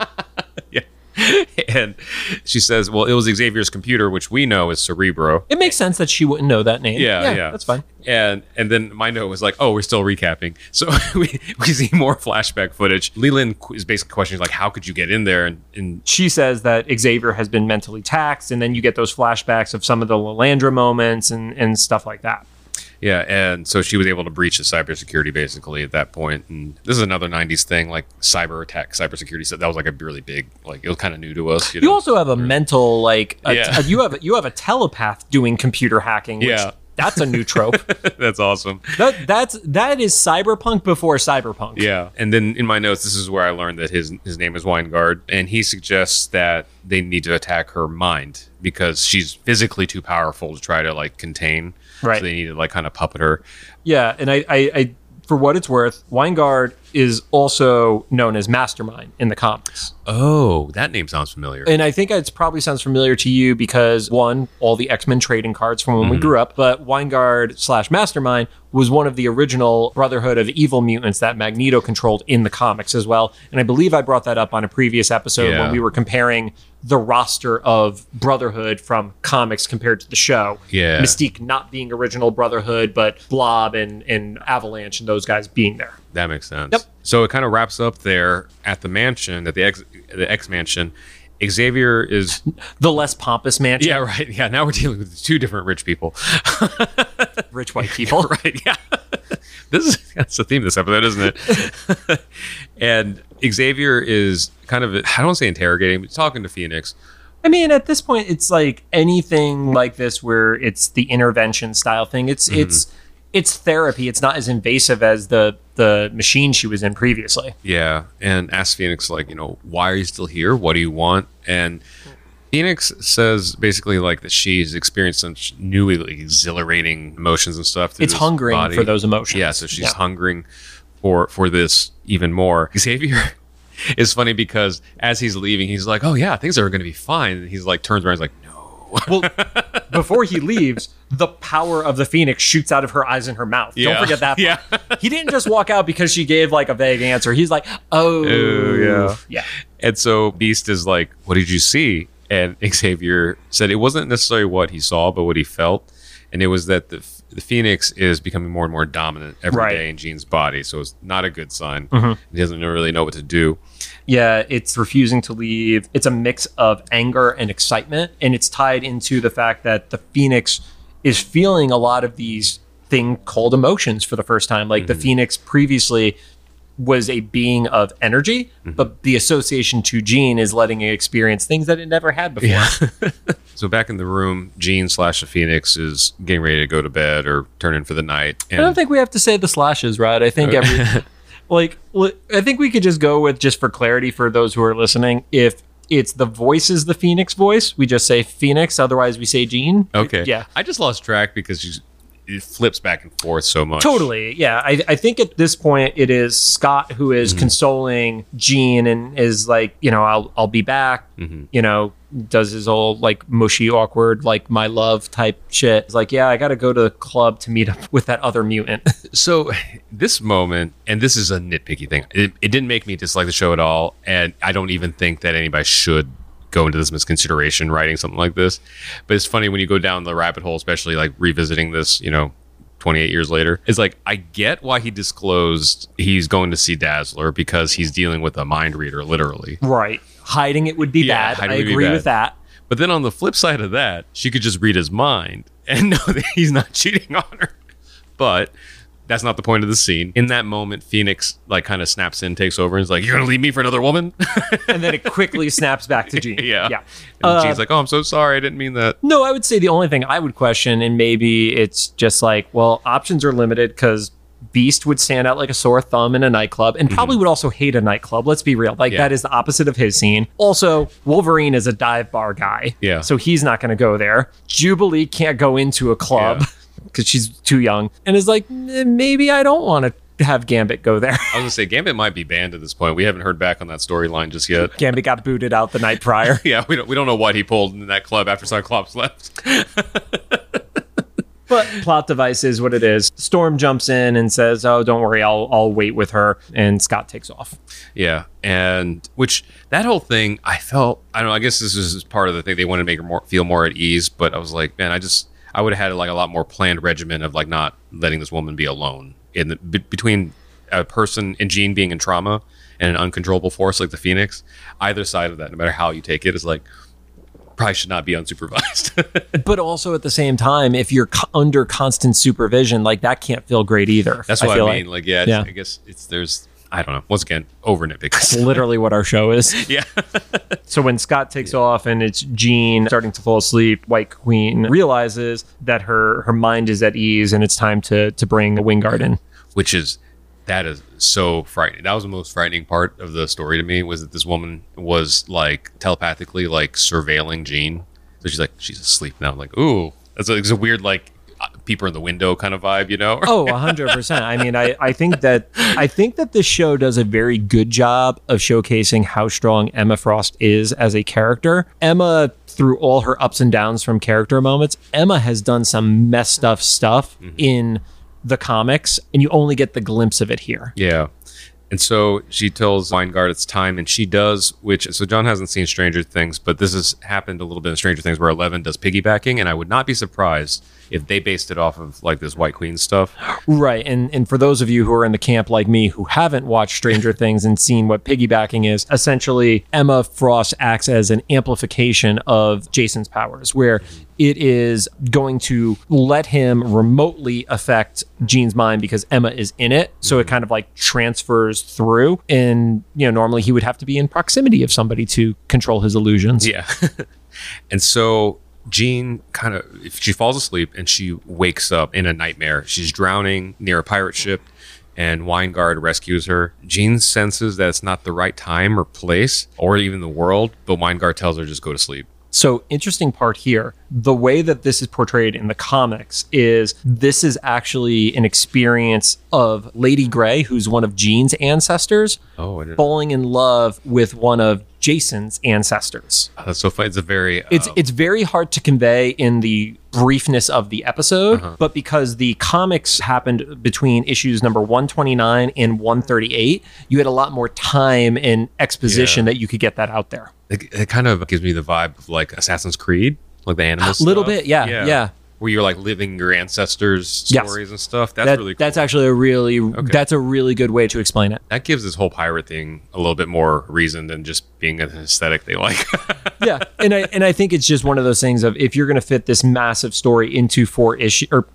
and she says, "Well, it was Xavier's computer, which we know is Cerebro." It makes sense that she wouldn't know that name. Yeah, yeah, that's fine. And and then my note was like, "Oh, we're still recapping." So we, we see more flashback footage. Leland is basically questioning like, "How could you get in there?" And, and She says that Xavier has been mentally taxed, and then you get those flashbacks of some of the Lilandra moments and, and stuff like that. Yeah, and so she was able to breach the cybersecurity basically at that point. And this is another '90s thing, like cyber attack, cybersecurity stuff. That was like a really big, like it was kind of new to us. You, You know? also have a mental like a, Yeah. you have you have a telepath doing computer hacking. Which Yeah. that's a new trope. That's awesome. that that's that is cyberpunk before cyberpunk. Yeah, and then in my notes, this is where I learned that his his name is Wyngarde, and he suggests that they need to attack her mind because she's physically too powerful to try to like contain. Right. So they needed like kind of puppet her. Yeah, and I, I, I, for what it's worth, Wyngarde is also known as Mastermind in the comics. Oh, that name sounds familiar. And I think it probably sounds familiar to you because one, all the X Men trading cards from when we mm-hmm. grew up, but Wyngarde slash Mastermind was one of the original Brotherhood of Evil Mutants that Magneto controlled in the comics as well. And I believe I brought that up on a previous episode Yeah. when we were comparing the roster of Brotherhood from comics compared to the show. Yeah. Mystique not being original Brotherhood, but Blob and, and Avalanche and those guys being there. That makes sense. Yep. So it kind of wraps up there at the mansion, at the X, the X mansion. Xavier is The less pompous mansion, yeah right yeah. Now we're dealing with two different rich people, rich white people. right? Yeah, this is that's the theme of this episode, isn't it? and Xavier is kind of I don't want to say interrogating, but talking to Phoenix. I mean, at this point, it's like anything like this where it's the intervention style thing. It's mm-hmm. it's it's therapy. It's not as invasive as the the machine she was in previously. Yeah, and asks Phoenix like, you know, why are you still here? What do you want? And Phoenix says basically like that she's experienced such new, exhilarating emotions and stuff. It's hungering body. for those emotions. Yeah, so she's Yeah. hungering for for this even more. Xavier is funny because as he's leaving, he's like, "Oh yeah, things are going to be fine." And he's like turns around, he's like. Well, before he leaves, the power of the phoenix shoots out of her eyes and her mouth. Yeah. Don't forget that. Yeah. he didn't just walk out because she gave like a vague answer. He's like, "Oh, Oh, yeah. yeah." And so Beast is like, "What did you see?" And Xavier said it wasn't necessarily what he saw, but what he felt, and it was that the the Phoenix is becoming more and more dominant every day Right. Mm-hmm. in Jean's body. So it's not a good sign. He doesn't really know what to do. Yeah, it's refusing to leave. It's a mix of anger and excitement, and it's tied into the fact that the Phoenix is feeling a lot of these thing called emotions for the first time. Like the mm-hmm. Phoenix previously was a being of energy, mm-hmm. but the association to Jean is letting it experience things that it never had before. So back in the room, Jean slash the Phoenix is getting ready to go to bed or turn in for the night. I don't think we have to say the slashes, right? I think every like li- I think we could just go with just for clarity for those who are listening. If it's the voice is the Phoenix voice, we just say Phoenix. Otherwise, we say Jean. okay, Yeah. I just lost track because she's, it flips back and forth so much. Totally. Yeah. I, I think at this point it is Scott who is mm-hmm. consoling Jean and is like, you know, I'll I'll be back. Mm-hmm. You know, does his old like mushy, awkward, like my love type shit. It's like, yeah, I gotta go to the club to meet up with that other mutant. So this moment, and this is a nitpicky thing, it, it didn't make me dislike the show at all, and I don't even think that anybody should go into this misconsideration writing something like this. But it's funny when you go down the rabbit hole, especially like revisiting this, you know, 28 years later. It's like I get why he disclosed he's going to see Dazzler because he's dealing with a mind reader, literally. right. Hiding it would be Yeah, bad. I agree bad. with that. But then on the flip side of that, she could just read his mind and know that he's not cheating on her. But that's not the point of the scene. In that moment, Phoenix like kind of snaps in, takes over, and is like, "You're gonna leave me for another woman?" And then it quickly snaps back to Jean. yeah, Yeah. And Uh, Jean's like, "Oh, I'm so sorry. I didn't mean that." No, I would say the only thing I would question, and maybe it's just like, well, options are limited because Beast would stand out like a sore thumb in a nightclub and probably would also hate a nightclub. Let's be real. Like, Mm-hmm. Yeah. that is the opposite of his scene. Also, Wolverine is a dive bar guy. Yeah. So he's not going to go there. Jubilee can't go into a club Yeah. Because she's too young and is like, "Eh, maybe I don't want to have Gambit go there. I was gonna say Gambit might be banned at this point. We haven't heard back on that storyline just yet. Gambit got booted out the night prior. yeah, we don't we don't know what he pulled in that club after Cyclops left. But plot device is what it is. Storm jumps in and says, "Oh, don't worry, I'll I'll wait with her." And Scott takes off. Yeah, and which that whole thing, I felt I don't know. I guess this is part of the thing they wanted to make her more feel more at ease. But I was like, man, I just I would have had like a lot more planned regimen of like not letting this woman be alone in the be, between a person and Jean being in trauma and an uncontrollable force like the Phoenix. Either side of that, no matter how you take it, is like probably should not be unsupervised. But also at the same time, if you're co- under constant supervision, like that can't feel great either. That's what I, feel mean. Like, yeah, Yeah. I guess it's there's I don't know. Once again, over nitpicking. literally what our show is. yeah. So when Scott takes off and it's Jean starting to fall asleep, White Queen realizes that her her mind is at ease and it's time to to bring the Wyngarde in. which is that is so frightening. That was the most frightening part of the story to me was that this woman was like telepathically like surveilling Jean. So she's like she's asleep now. I'm like, ooh, that's a, it's a weird like Uh, peeper in the window kind of vibe, you know? Oh, 100%. I mean, I, I think that I think that this show does a very good job of showcasing how strong Emma Frost is as a character. Emma through all her ups and downs from character moments, Emma has done some messed up stuff mm-hmm. in the comics and you only get the glimpse of it here. Yeah. And so she tells Wyngarde it's time, and she does, which, so John hasn't seen Stranger Things, but this has happened a little bit in Stranger Things where Eleven does piggybacking, and I would not be surprised if they based it off of like this White Queen stuff. Right. And and for those of you who are in the camp like me who haven't watched Stranger Things and seen what piggybacking is, essentially Emma Frost acts as an amplification of Jason's powers where it is going to let him remotely affect Jean's mind because Emma is in it. So it kind of like transfers through. And, you know, normally he would have to be in proximity of somebody to control his illusions. Yeah. and so Jean kind of if she falls asleep and she wakes up in a nightmare. She's drowning near a pirate ship and Wyngarde rescues her. Jean senses that it's not the right time or place or even the world, but Wyngarde tells her just go to sleep. So, interesting part here the way that this is portrayed in the comics is this is actually an experience of Lady Grey, who's one of Jean's ancestors, Oh, falling in love with one of Jason's ancestors. oh, that's so funny. It's a very It's uh, it's very hard to convey in the briefness of the episode, but because the comics happened between issues number 129 and 138, you had a lot more time and exposition that you could get that out there. it, it kind of gives me the vibe of like Assassin's Creed, like the animals. A little stuff. bit, yeah, yeah. Where you're like living your ancestors' Yes. stories and stuff. That's That- really cool. That's actually a really that's a really good way to explain it. that gives this whole pirate thing a little bit more reason than just being an aesthetic they like. yeah, and I and I think it's just one of those things of if you're going to fit this massive story into four issue or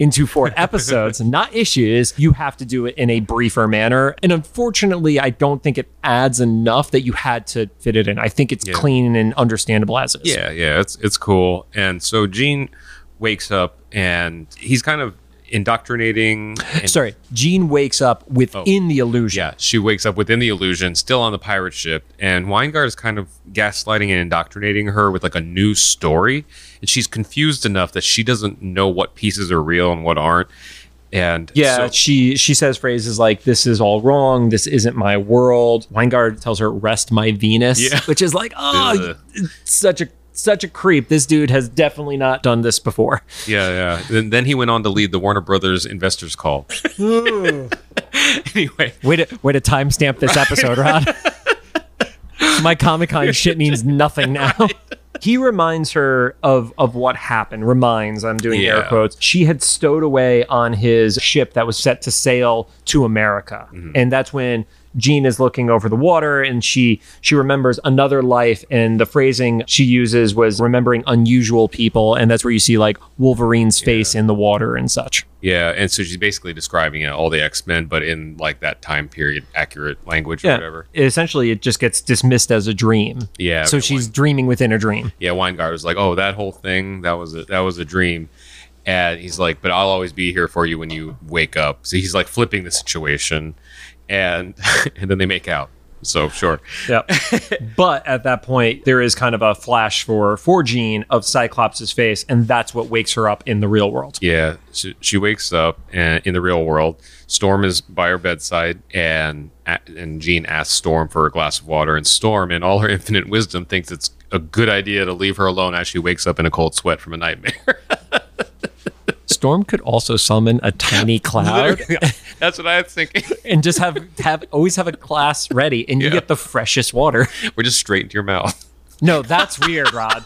into four episodes, not issues, you have to do it in a briefer manner. And unfortunately, I don't think it adds enough that you had to fit it in. I think it's clean and understandable as is. Yeah, yeah, it's it's cool. And so Jean wakes up and he's kind of indoctrinating. Sorry, Jean wakes up within oh, the illusion. yeah, she wakes up within the illusion, still on the pirate ship, and Wyngarde is kind of gaslighting and indoctrinating her with like a new story, and she's confused enough that she doesn't know what pieces are real and what aren't. And Yeah, so- she she says phrases like "This is all wrong. This isn't my world." Wyngarde tells her "Rest my Venus," Yeah. which is like, oh, Ugh. such a such a creep. This dude has definitely not done this before. yeah, yeah. Then, then he went on to lead the Warner Brothers investors call. anyway, Way to way to timestamp this episode, Rod. my Comic Con shit means nothing now. He reminds her of of what happened. Reminds, I'm doing air quotes. She had stowed away on his ship that was set to sail to America, Mm-hmm. and that's when Jean is looking over the water, and she she remembers another life, and the phrasing she uses was remembering unusual people, and that's where you see like Wolverine's face in the water and such. Yeah, and so she's basically describing uh, all the X Men, but in like that time period, accurate language or whatever. Essentially, it just gets dismissed as a dream. Yeah, So she's dreaming within a dream. yeah, Wyngarde was like, "Oh, that whole thing that was a, that was a dream," and he's like, "But I'll always be here for you when you wake up." So he's like flipping the situation, and and then they make out. So sure, Yep. but at that point, there is kind of a flash for for Jean of Cyclops' face, and that's what wakes her up in the real world. yeah. She, she wakes up and in the real world, Storm is by her bedside, and and Jean asks Storm for a glass of water, and Storm, in all her infinite wisdom, thinks it's a good idea to leave her alone as she wakes up in a cold sweat from a nightmare. Storm could also summon a tiny cloud That's what I was thinking. and just have have always have a glass ready, and you Yeah. get the freshest water. We're just straight into your mouth. No, that's weird, Rod.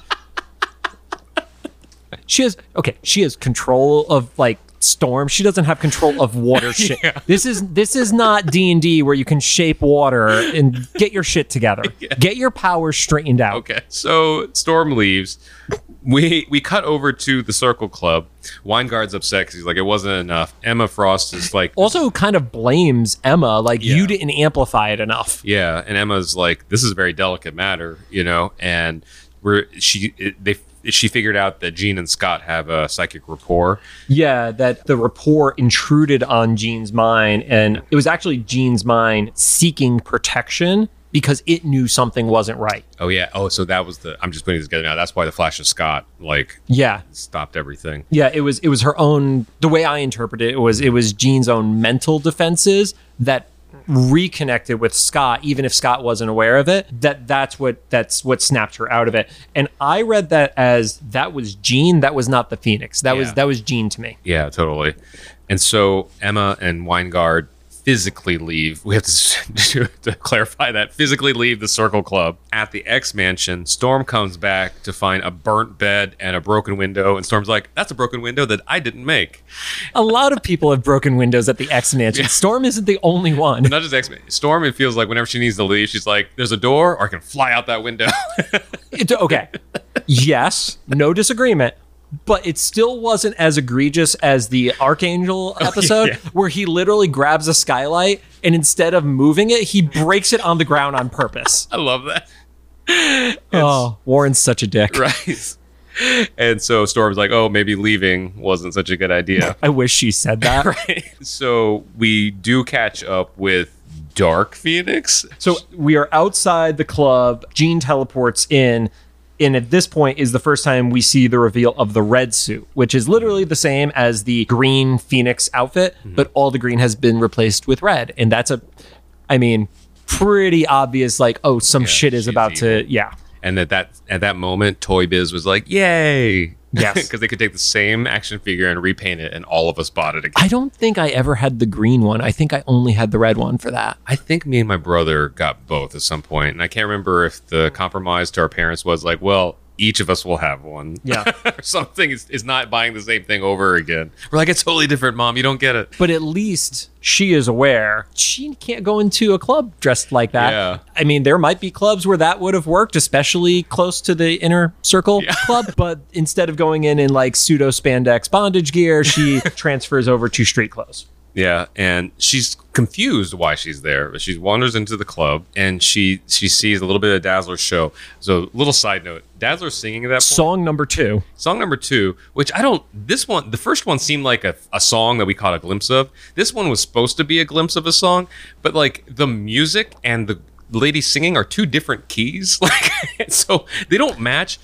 She has okay. She has control of like storm. She doesn't have control of water shit. This is this is not D and D where you can shape water and get your shit together. Get your power straightened out. Okay. So Storm leaves. We we cut over to the Circle Club. Wyngarde's upset because he's like, it wasn't enough. Emma Frost is like, Also, kind of blames Emma like Yeah. you didn't amplify it enough. yeah, and Emma's like, this is a very delicate matter, you know, and we're she it, they she figured out that Jean and Scott have a psychic rapport. Yeah, that the rapport intruded on Jean's mind, and it was actually Jean's mind seeking protection because it knew something wasn't right. Oh yeah. Oh, so that was the. I'm just putting this together now. That's why the Flash of Scott like Yeah. stopped everything. Yeah, it was it was her own the way I interpreted it, it was it was Jean's own mental defenses that reconnected with Scott even if Scott wasn't aware of it that that's what that's what snapped her out of it and I read that as that was Jean that was not the Phoenix that was that was Jean to me Yeah, totally. And so Emma and Wyngarde physically leave. We have to, to clarify that physically leave the Circle Club at the X Mansion. Storm comes back to find a burnt bed and a broken window, and Storm's like, "That's a broken window that I didn't make." a lot of people have broken windows at the X Mansion Storm isn't the only one Not just X Men. Storm. It feels like whenever she needs to leave, she's like, "There's a door, or I can fly out that window." It- okay. yes, no disagreement. But it still wasn't as egregious as the Archangel oh, episode, yeah. where he literally grabs a skylight and instead of moving it, he breaks it on the ground on purpose. I love that. oh, Warren's such a dick. Right. And so Storm's like, "Oh, maybe leaving wasn't such a good idea." I wish she said that. right. so we do catch up with Dark Phoenix. So we are outside the club. Jean teleports in. And at this point is the first time we see the reveal of the red suit, which is literally the same as the green Phoenix outfit, mm-hmm. but all the green has been replaced with red. And that's a, I mean, pretty obvious, like, oh, some shit is about to, yeah. And at that at that moment, Toy Biz was like, "Yay!" Yes. because they could take the same action figure and repaint it, and all of us bought it again. I don't think I ever had the green one. I think I only had the red one for that. I think me and my brother got both at some point, and I can't remember if the compromise to our parents was like, "Well, each of us will have one," Yeah. or something. Is, is not buying the same thing over again. We're like, "It's totally different, mom. You don't get it." but at least she is aware she can't go into a club dressed like that. Yeah. I mean, there might be clubs where that would have worked, especially close to the inner circle club. But instead of going in in like pseudo spandex bondage gear, she transfers over to street clothes. Yeah, and she's confused why she's there. But she wanders into the club and she she sees a little bit of Dazzler's show. So, little side note: Dazzler's singing at that point. Song number two. Song number two, which I don't. This one, the first one seemed like a, a song that we caught a glimpse of. This one was supposed to be a glimpse of a song, but like the music and the lady singing are two different keys. Like, so they don't match.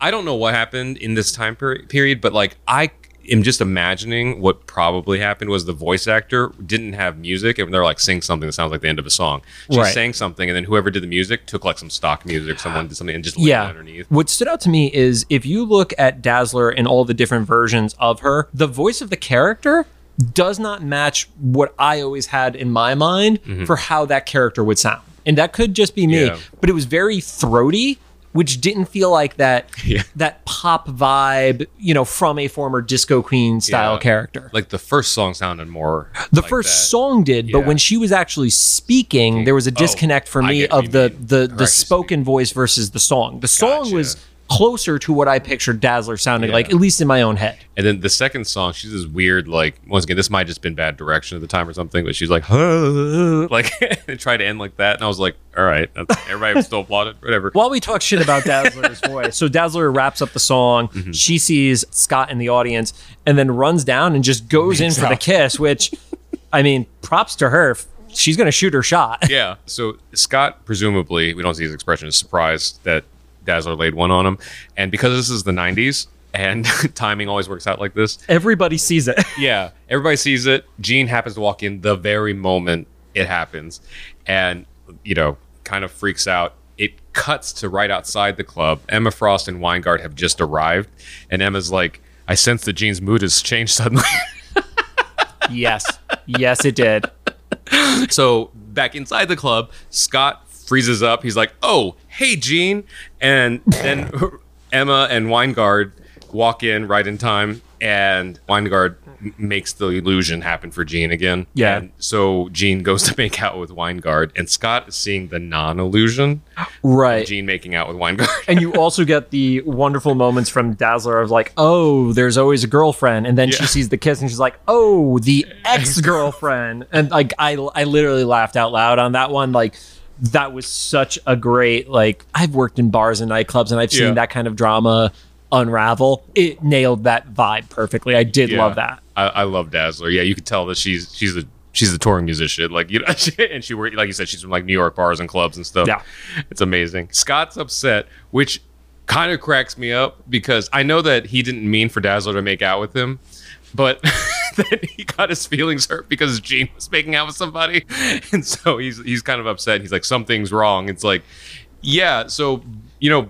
I don't know what happened in this time peri- period, but like I am just imagining what probably happened was the voice actor didn't have music and they're like sing something that sounds like the end of a song. She Right. sang something and then whoever did the music took like some stock music, someone did something and just laid it Yeah. underneath. What stood out to me is if you look at Dazzler and all the different versions of her, the voice of the character does not match what I always had in my mind mm-hmm. for how that character would sound. And that could just be me, Yeah. but it was very throaty, which didn't feel like that Yeah. that pop vibe, you know, from a former disco queen style Yeah. character. Like the first song sounded more The like first that. song did, but when she was actually speaking, there was a Oh, disconnect for me of the mean. the the spoken voice versus the song. The song Gotcha. was closer to what I pictured Dazzler sounding like, at least in my own head. And then the second song, she's this weird, like once again, this might just been bad direction at the time or something, but she's like, like and tried to end like that, and I was like, all right, everybody still applauded, whatever. While we talk shit about Dazzler's voice, so Dazzler wraps up the song. Mm-hmm. She sees Scott in the audience and then runs down and just goes in for the kiss, which, I mean, props to her. She's going to shoot her shot. yeah. So Scott, presumably, we don't see his expression, is surprised that Dazzler laid one on him, and because this is the '90s and timing always works out like this, Everybody sees it. yeah, everybody sees it. Jean happens to walk in the very moment it happens, and you know, kind of freaks out. It cuts to right outside the club. Emma Frost and Wyngarde have just arrived, and Emma's like, "I sense that Jean's mood has changed suddenly." yes. Yes, it did. so back inside the club, Scott freezes up. He's like, "Oh, hey, Jean," and then Emma and Wyngarde walk in right in time, and Wyngarde m- makes the illusion happen for Jean again. Yeah. And so Jean goes to make out with Wyngarde, and Scott is seeing the non-illusion. Right. Jean making out with Wyngarde. and you also get the wonderful moments from Dazzler of like, oh, there's always a girlfriend, and then she sees the kiss and she's like, oh, the ex girlfriend, and like I I literally laughed out loud on that one. Like that was such a great like I've worked in bars and nightclubs and I've seen Yeah. that kind of drama unravel. It nailed that vibe perfectly. I did Yeah. love that. I, I love Dazzler. Yeah, you could tell that she's she's a she's a touring musician, like you know, and she like you said, she's from like New York bars and clubs and stuff. Yeah. it's amazing. Scott's upset, which kind of cracks me up because I know that he didn't mean for Dazzler to make out with him, but then he got his feelings hurt because Jean was making out with somebody, and so he's he's kind of upset. He's like, something's wrong. It's like, yeah, so you know.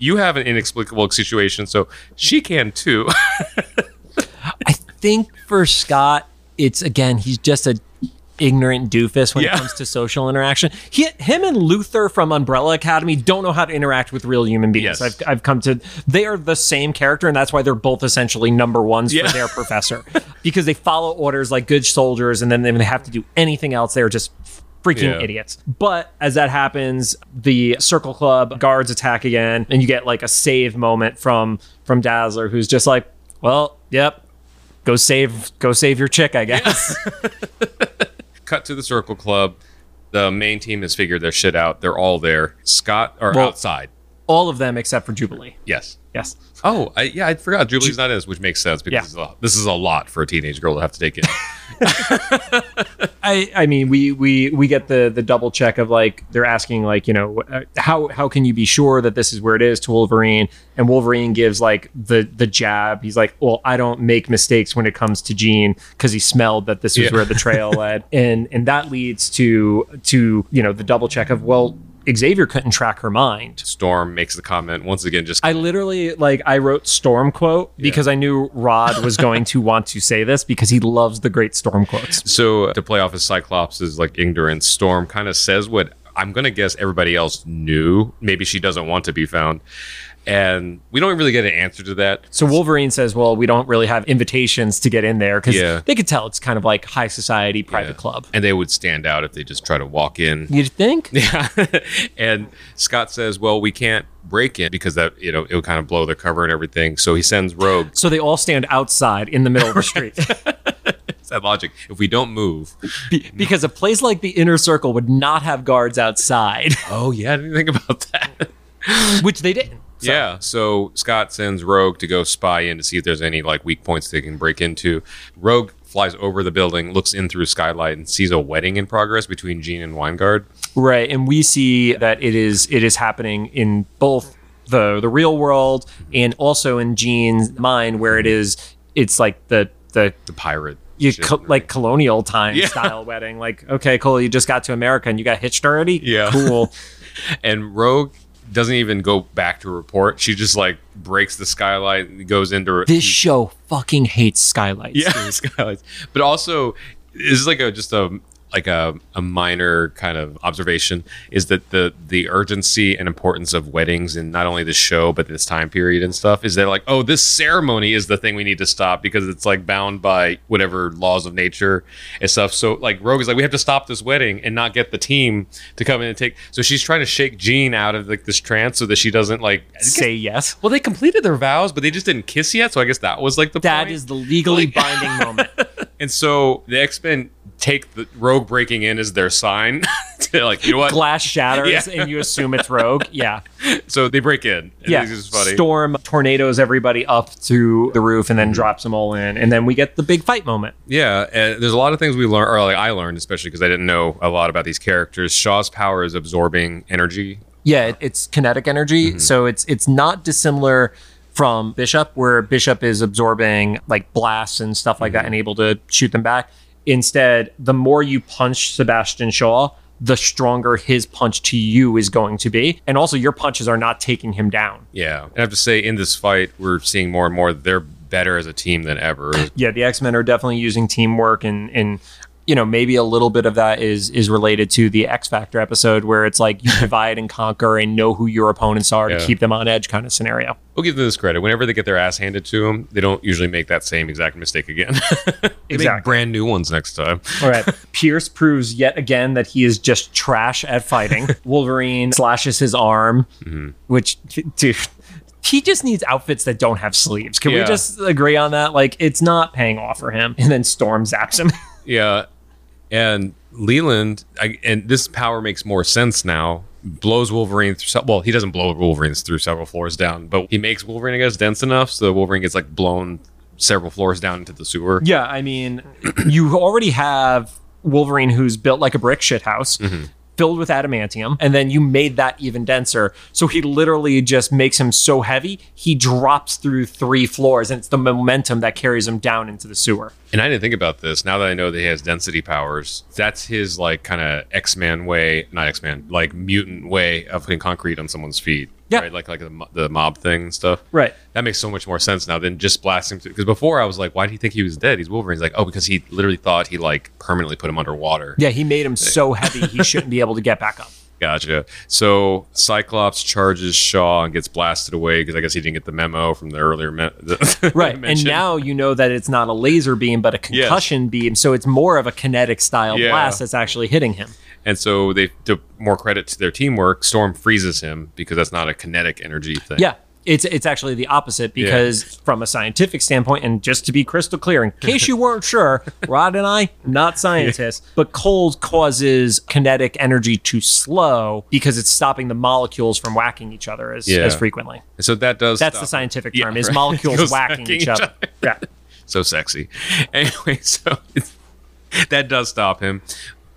You have an inexplicable situation, so she can too. I think for Scott, it's again, he's just a ignorant doofus when Yeah. it comes to social interaction. He, him and Luther from Umbrella Academy don't know how to interact with real human beings. Yes. I've, I've come to, they are the same character, and that's why they're both essentially number ones Yeah. for their professor because they follow orders like good soldiers, and then they have to do anything else, they're just freaking Yeah. idiots. But as that happens, the Circle Club guards attack again, and you get like a save moment from from Dazzler, who's just like, "Well, yep, go save go save your chick, I guess." cut to the Circle Club. The main team has figured their shit out. They're all there. Scott are Well- outside. All of them except for Jubilee. Yes. Yes. Oh, I, yeah, I forgot. Jubilee's not in this, which makes sense because Yeah. this, is a, this is a lot for a teenage girl to have to take in. I, I mean we we we get the the double check of like they're asking like you know uh, how how can you be sure that this is where it is to Wolverine? And Wolverine gives like the the jab. He's like well I don't make mistakes when it comes to Jean because he smelled that this was Yeah. where the trail led. And and that leads to to you know the double check of well Xavier couldn't track her mind Storm makes the comment once again. Just I literally like I wrote storm quote because I knew Rod was going to want to say this because he loves the great storm quotes. so to play off his Cyclops' like ignorance, Storm kind of says what I'm gonna guess everybody else knew. Maybe she doesn't want to be found, and we don't really get an answer to that. So Wolverine says, "Well, we don't really have invitations to get in there because Yeah. they could tell it's kind of like high society private Yeah. club." and they would stand out if they just try to walk in. You'd think? Yeah. and Scott says, well, we can't break in because that, you know, it would kind of blow their cover and everything. So he sends Rogue. So they all stand outside in the middle of the street It's that logic. If we don't move. Be- because a place like the Inner Circle would not have guards outside, Oh, yeah. I didn't think about that. which they didn't. So- Yeah. So Scott sends Rogue to go spy in to see if there's any like weak points they can break into. Rogue flies over the building, looks in through a skylight, and sees a wedding in progress between Jean and Wyngarde. Right, and we see that it is it is happening in both the the real world mm-hmm. and also in Jean's mind, where it is it's like the the The pirate. you shit. co- like colonial time Yeah. style wedding. Like, okay, cool, you just got to America and you got hitched already. Yeah. cool. and Rogue doesn't even go back to report. She just like breaks the skylight and goes into this show fucking hates skylights. yeah skylights. But also, this is like a just a like a, a minor kind of observation is that the the urgency and importance of weddings in not only the show but this time period and stuff is they're like oh this ceremony is the thing we need to stop because it's like bound by whatever laws of nature and stuff so like rogue is like we have to stop this wedding and not get the team to come in and take so she's trying to shake jean out of like this trance so that she doesn't like Say yes. well they completed their vows but they just didn't kiss yet so i guess that was like the That point. is the legally Like- binding moment. And so the X Men take the Rogue breaking in as their sign to like you know what? Glass shatters Yeah. and you assume it's Rogue. Yeah. So they break in. Yeah. Storm tornadoes everybody up to the roof Mm-hmm. and then drops them all in. And then we get the big fight moment. Yeah, and there's a lot of things we learn, or like I learned, especially because I didn't know a lot about these characters. Shaw's power is absorbing energy. Yeah, it's kinetic energy, Mm-hmm. so it's it's not dissimilar from Bishop, where Bishop is absorbing like blasts and stuff like that Mm-hmm. and able to shoot them back. Instead, the more you punch Sebastian Shaw, the stronger his punch to you is going to be, and also your punches are not taking him down. Yeah, and I have to say, in this fight, we're seeing more and more they're better as a team than ever. Yeah, the X Men are definitely using teamwork and and. You know, maybe a little bit of that is is related to the X Factor episode where it's like you divide and conquer and know who your opponents are Yeah. to keep them on edge kind of scenario. We'll give them this credit. Whenever they get their ass handed to them, they don't usually make that same exact mistake again. they make brand new ones next time. All right. Pierce proves yet again that he is just trash at fighting. Wolverine slashes his arm, Mm-hmm. which, dude, he just needs outfits that don't have sleeves. Can we just agree on that? Like, it's not paying off for him. And then Storm zaps him. Yeah, and Leland, I, and this power makes more sense now. Blows Wolverine through. Well, he doesn't blow Wolverine through several floors down, but he makes Wolverine, I guess, dense enough so Wolverine gets like blown several floors down into the sewer. Yeah, I mean, you already have Wolverine who's built like a brick shit house. Mm-hmm. Filled with adamantium, and then you made that even denser. So he literally just makes him so heavy, he drops through three floors, and it's the momentum that carries him down into the sewer. And I didn't think about this. Now that I know that he has density powers, that's his like kind of X Man way, not X Man, like mutant way of putting concrete on someone's feet. Yeah. Right? Like like the, mo- the mob thing and stuff. Right. That makes so much more sense now than just blasting. Because before I was like, why do you think he was dead? He's Wolverine. He's like, oh, because he literally thought he like permanently put him underwater. Yeah, he made him so heavy he shouldn't be able to get back up. Gotcha. So Cyclops charges Shaw and gets blasted away because I guess he didn't get the memo from the earlier me- the Right. and mention. now you know that it's not a laser beam, but a concussion beam. So it's more of a kinetic style Yeah. blast that's actually hitting him. And so they, to more credit to their teamwork, Storm freezes him because that's not a kinetic energy thing. Yeah. It's, it's actually the opposite because from a scientific standpoint, and just to be crystal clear, in case you weren't sure, Rod and I, not scientists, but cold causes kinetic energy to slow because it's stopping the molecules from whacking each other as, Yeah. as frequently. And so that does. That's the scientific Yeah, term, is right. molecules Goes whacking each other. Yeah. So sexy. Anyway, so it's, that does stop him.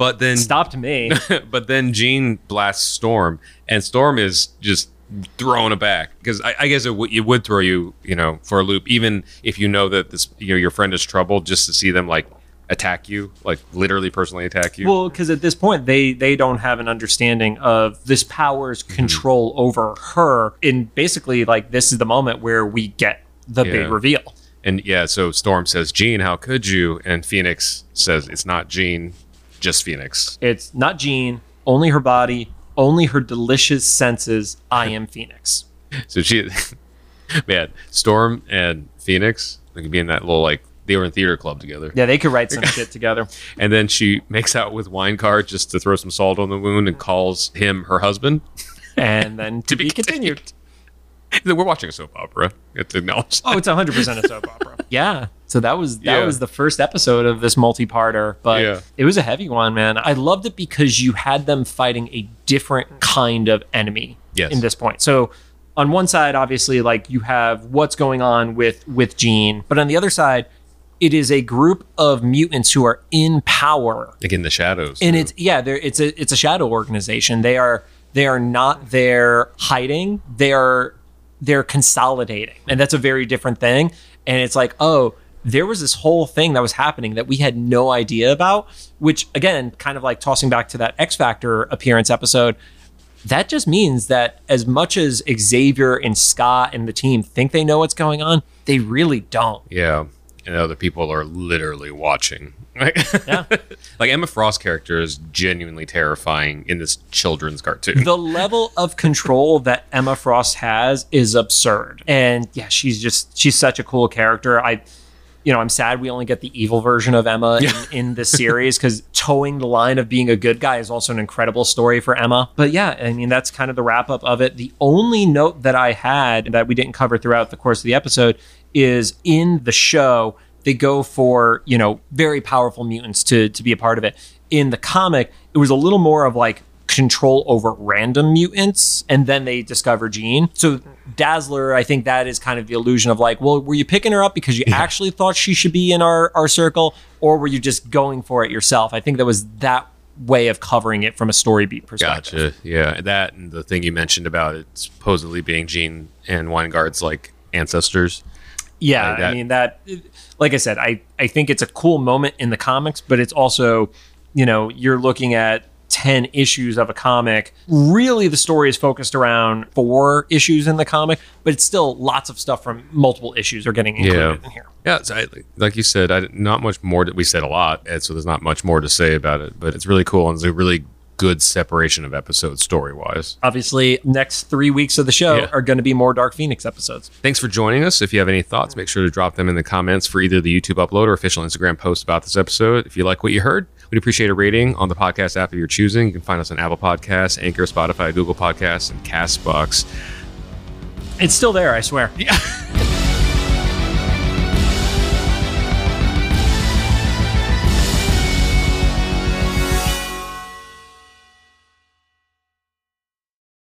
But then Stopped me. but then Jean blasts Storm, and Storm is just thrown aback because I, I guess it, w- it would throw you, you know, for a loop, even if you know that this, you know, your friend is troubled, just to see them like attack you, like literally personally attack you. Well, because at this point they they don't have an understanding of this power's Mm-hmm. control over her. And basically, like this is the moment where we get the Yeah. big reveal. and yeah, so Storm says, "Jean, how could you?" And Phoenix says, "It's not Jean, just Phoenix." It's not Jean, only her body, only her delicious senses. I am Phoenix. So she, man, Storm and Phoenix, they could be in that little like they were in theater club together. Yeah, they could write some shit together. And then she makes out with Wyngarde just to throw some salt on the wound and calls him her husband. And then to, be, continued. We're watching a soap opera. You have to acknowledge. Oh, it's 100% a soap opera. Yeah. So that was that Yeah. was the first episode of this multi-parter, but Yeah. it was a heavy one, man. I loved it because you had them fighting a different kind of enemy Yes. in this point. So on one side, obviously, like you have what's going on with with Jean, but on the other side, it is a group of mutants who are in power Like in the shadows. and too. it's yeah they're it's a it's a shadow organization they are they are not there hiding they are they're consolidating and that's a very different thing and it's like oh there was this whole thing that was happening that we had no idea about which again kind of like tossing back to that x factor appearance episode that just means that as much as xavier and scott and the team think they know what's going on they really don't yeah. And other people are literally watching. Like, Yeah. like Emma Frost character is genuinely terrifying in this children's cartoon. the level of control that Emma Frost has is absurd. And yeah, she's just she's such a cool character. I you know, I'm sad we only get the evil version of Emma in, in this series because towing the line of being a good guy is also an incredible story for Emma. But yeah, I mean, that's kind of the wrap up of it. The only note that I had that we didn't cover throughout the course of the episode is in the show, they go for, you know, very powerful mutants to, to be a part of it. In the comic, it was a little more of like, control over random mutants and then they discover Jean. So Dazzler, I think that is kind of the illusion of like, well, were you picking her up because you actually thought she should be in our our circle or were you just going for it yourself? I think that was that way of covering it from a story beat perspective. Gotcha. Yeah, that and the thing you mentioned about it supposedly being Jean and Wyngarde's like ancestors. Yeah, Like. I mean that like I said, I I think it's a cool moment in the comics, but it's also, you know, you're looking at 10 issues of a comic. Really the story is focused around four issues in the comic, but it's still lots of stuff from multiple issues are getting included Yeah. in here. Yeah, I, like you said, I, not much more. That we said a lot, Ed, so there's not much more to say about it. But it's really cool and it's a really good separation of episodes story wise. Obviously, next 3 weeks of the show Yeah. are going to be more Dark Phoenix episodes. Thanks for joining us. If you have any thoughts, make sure to drop them in the comments for either the YouTube upload or official Instagram post about this episode. If you like what you heard, we'd appreciate a rating on the podcast app of your choosing. You can find us on Apple Podcasts, Anchor, Spotify, Google Podcasts, and Castbox. It's still there, I swear. Yeah.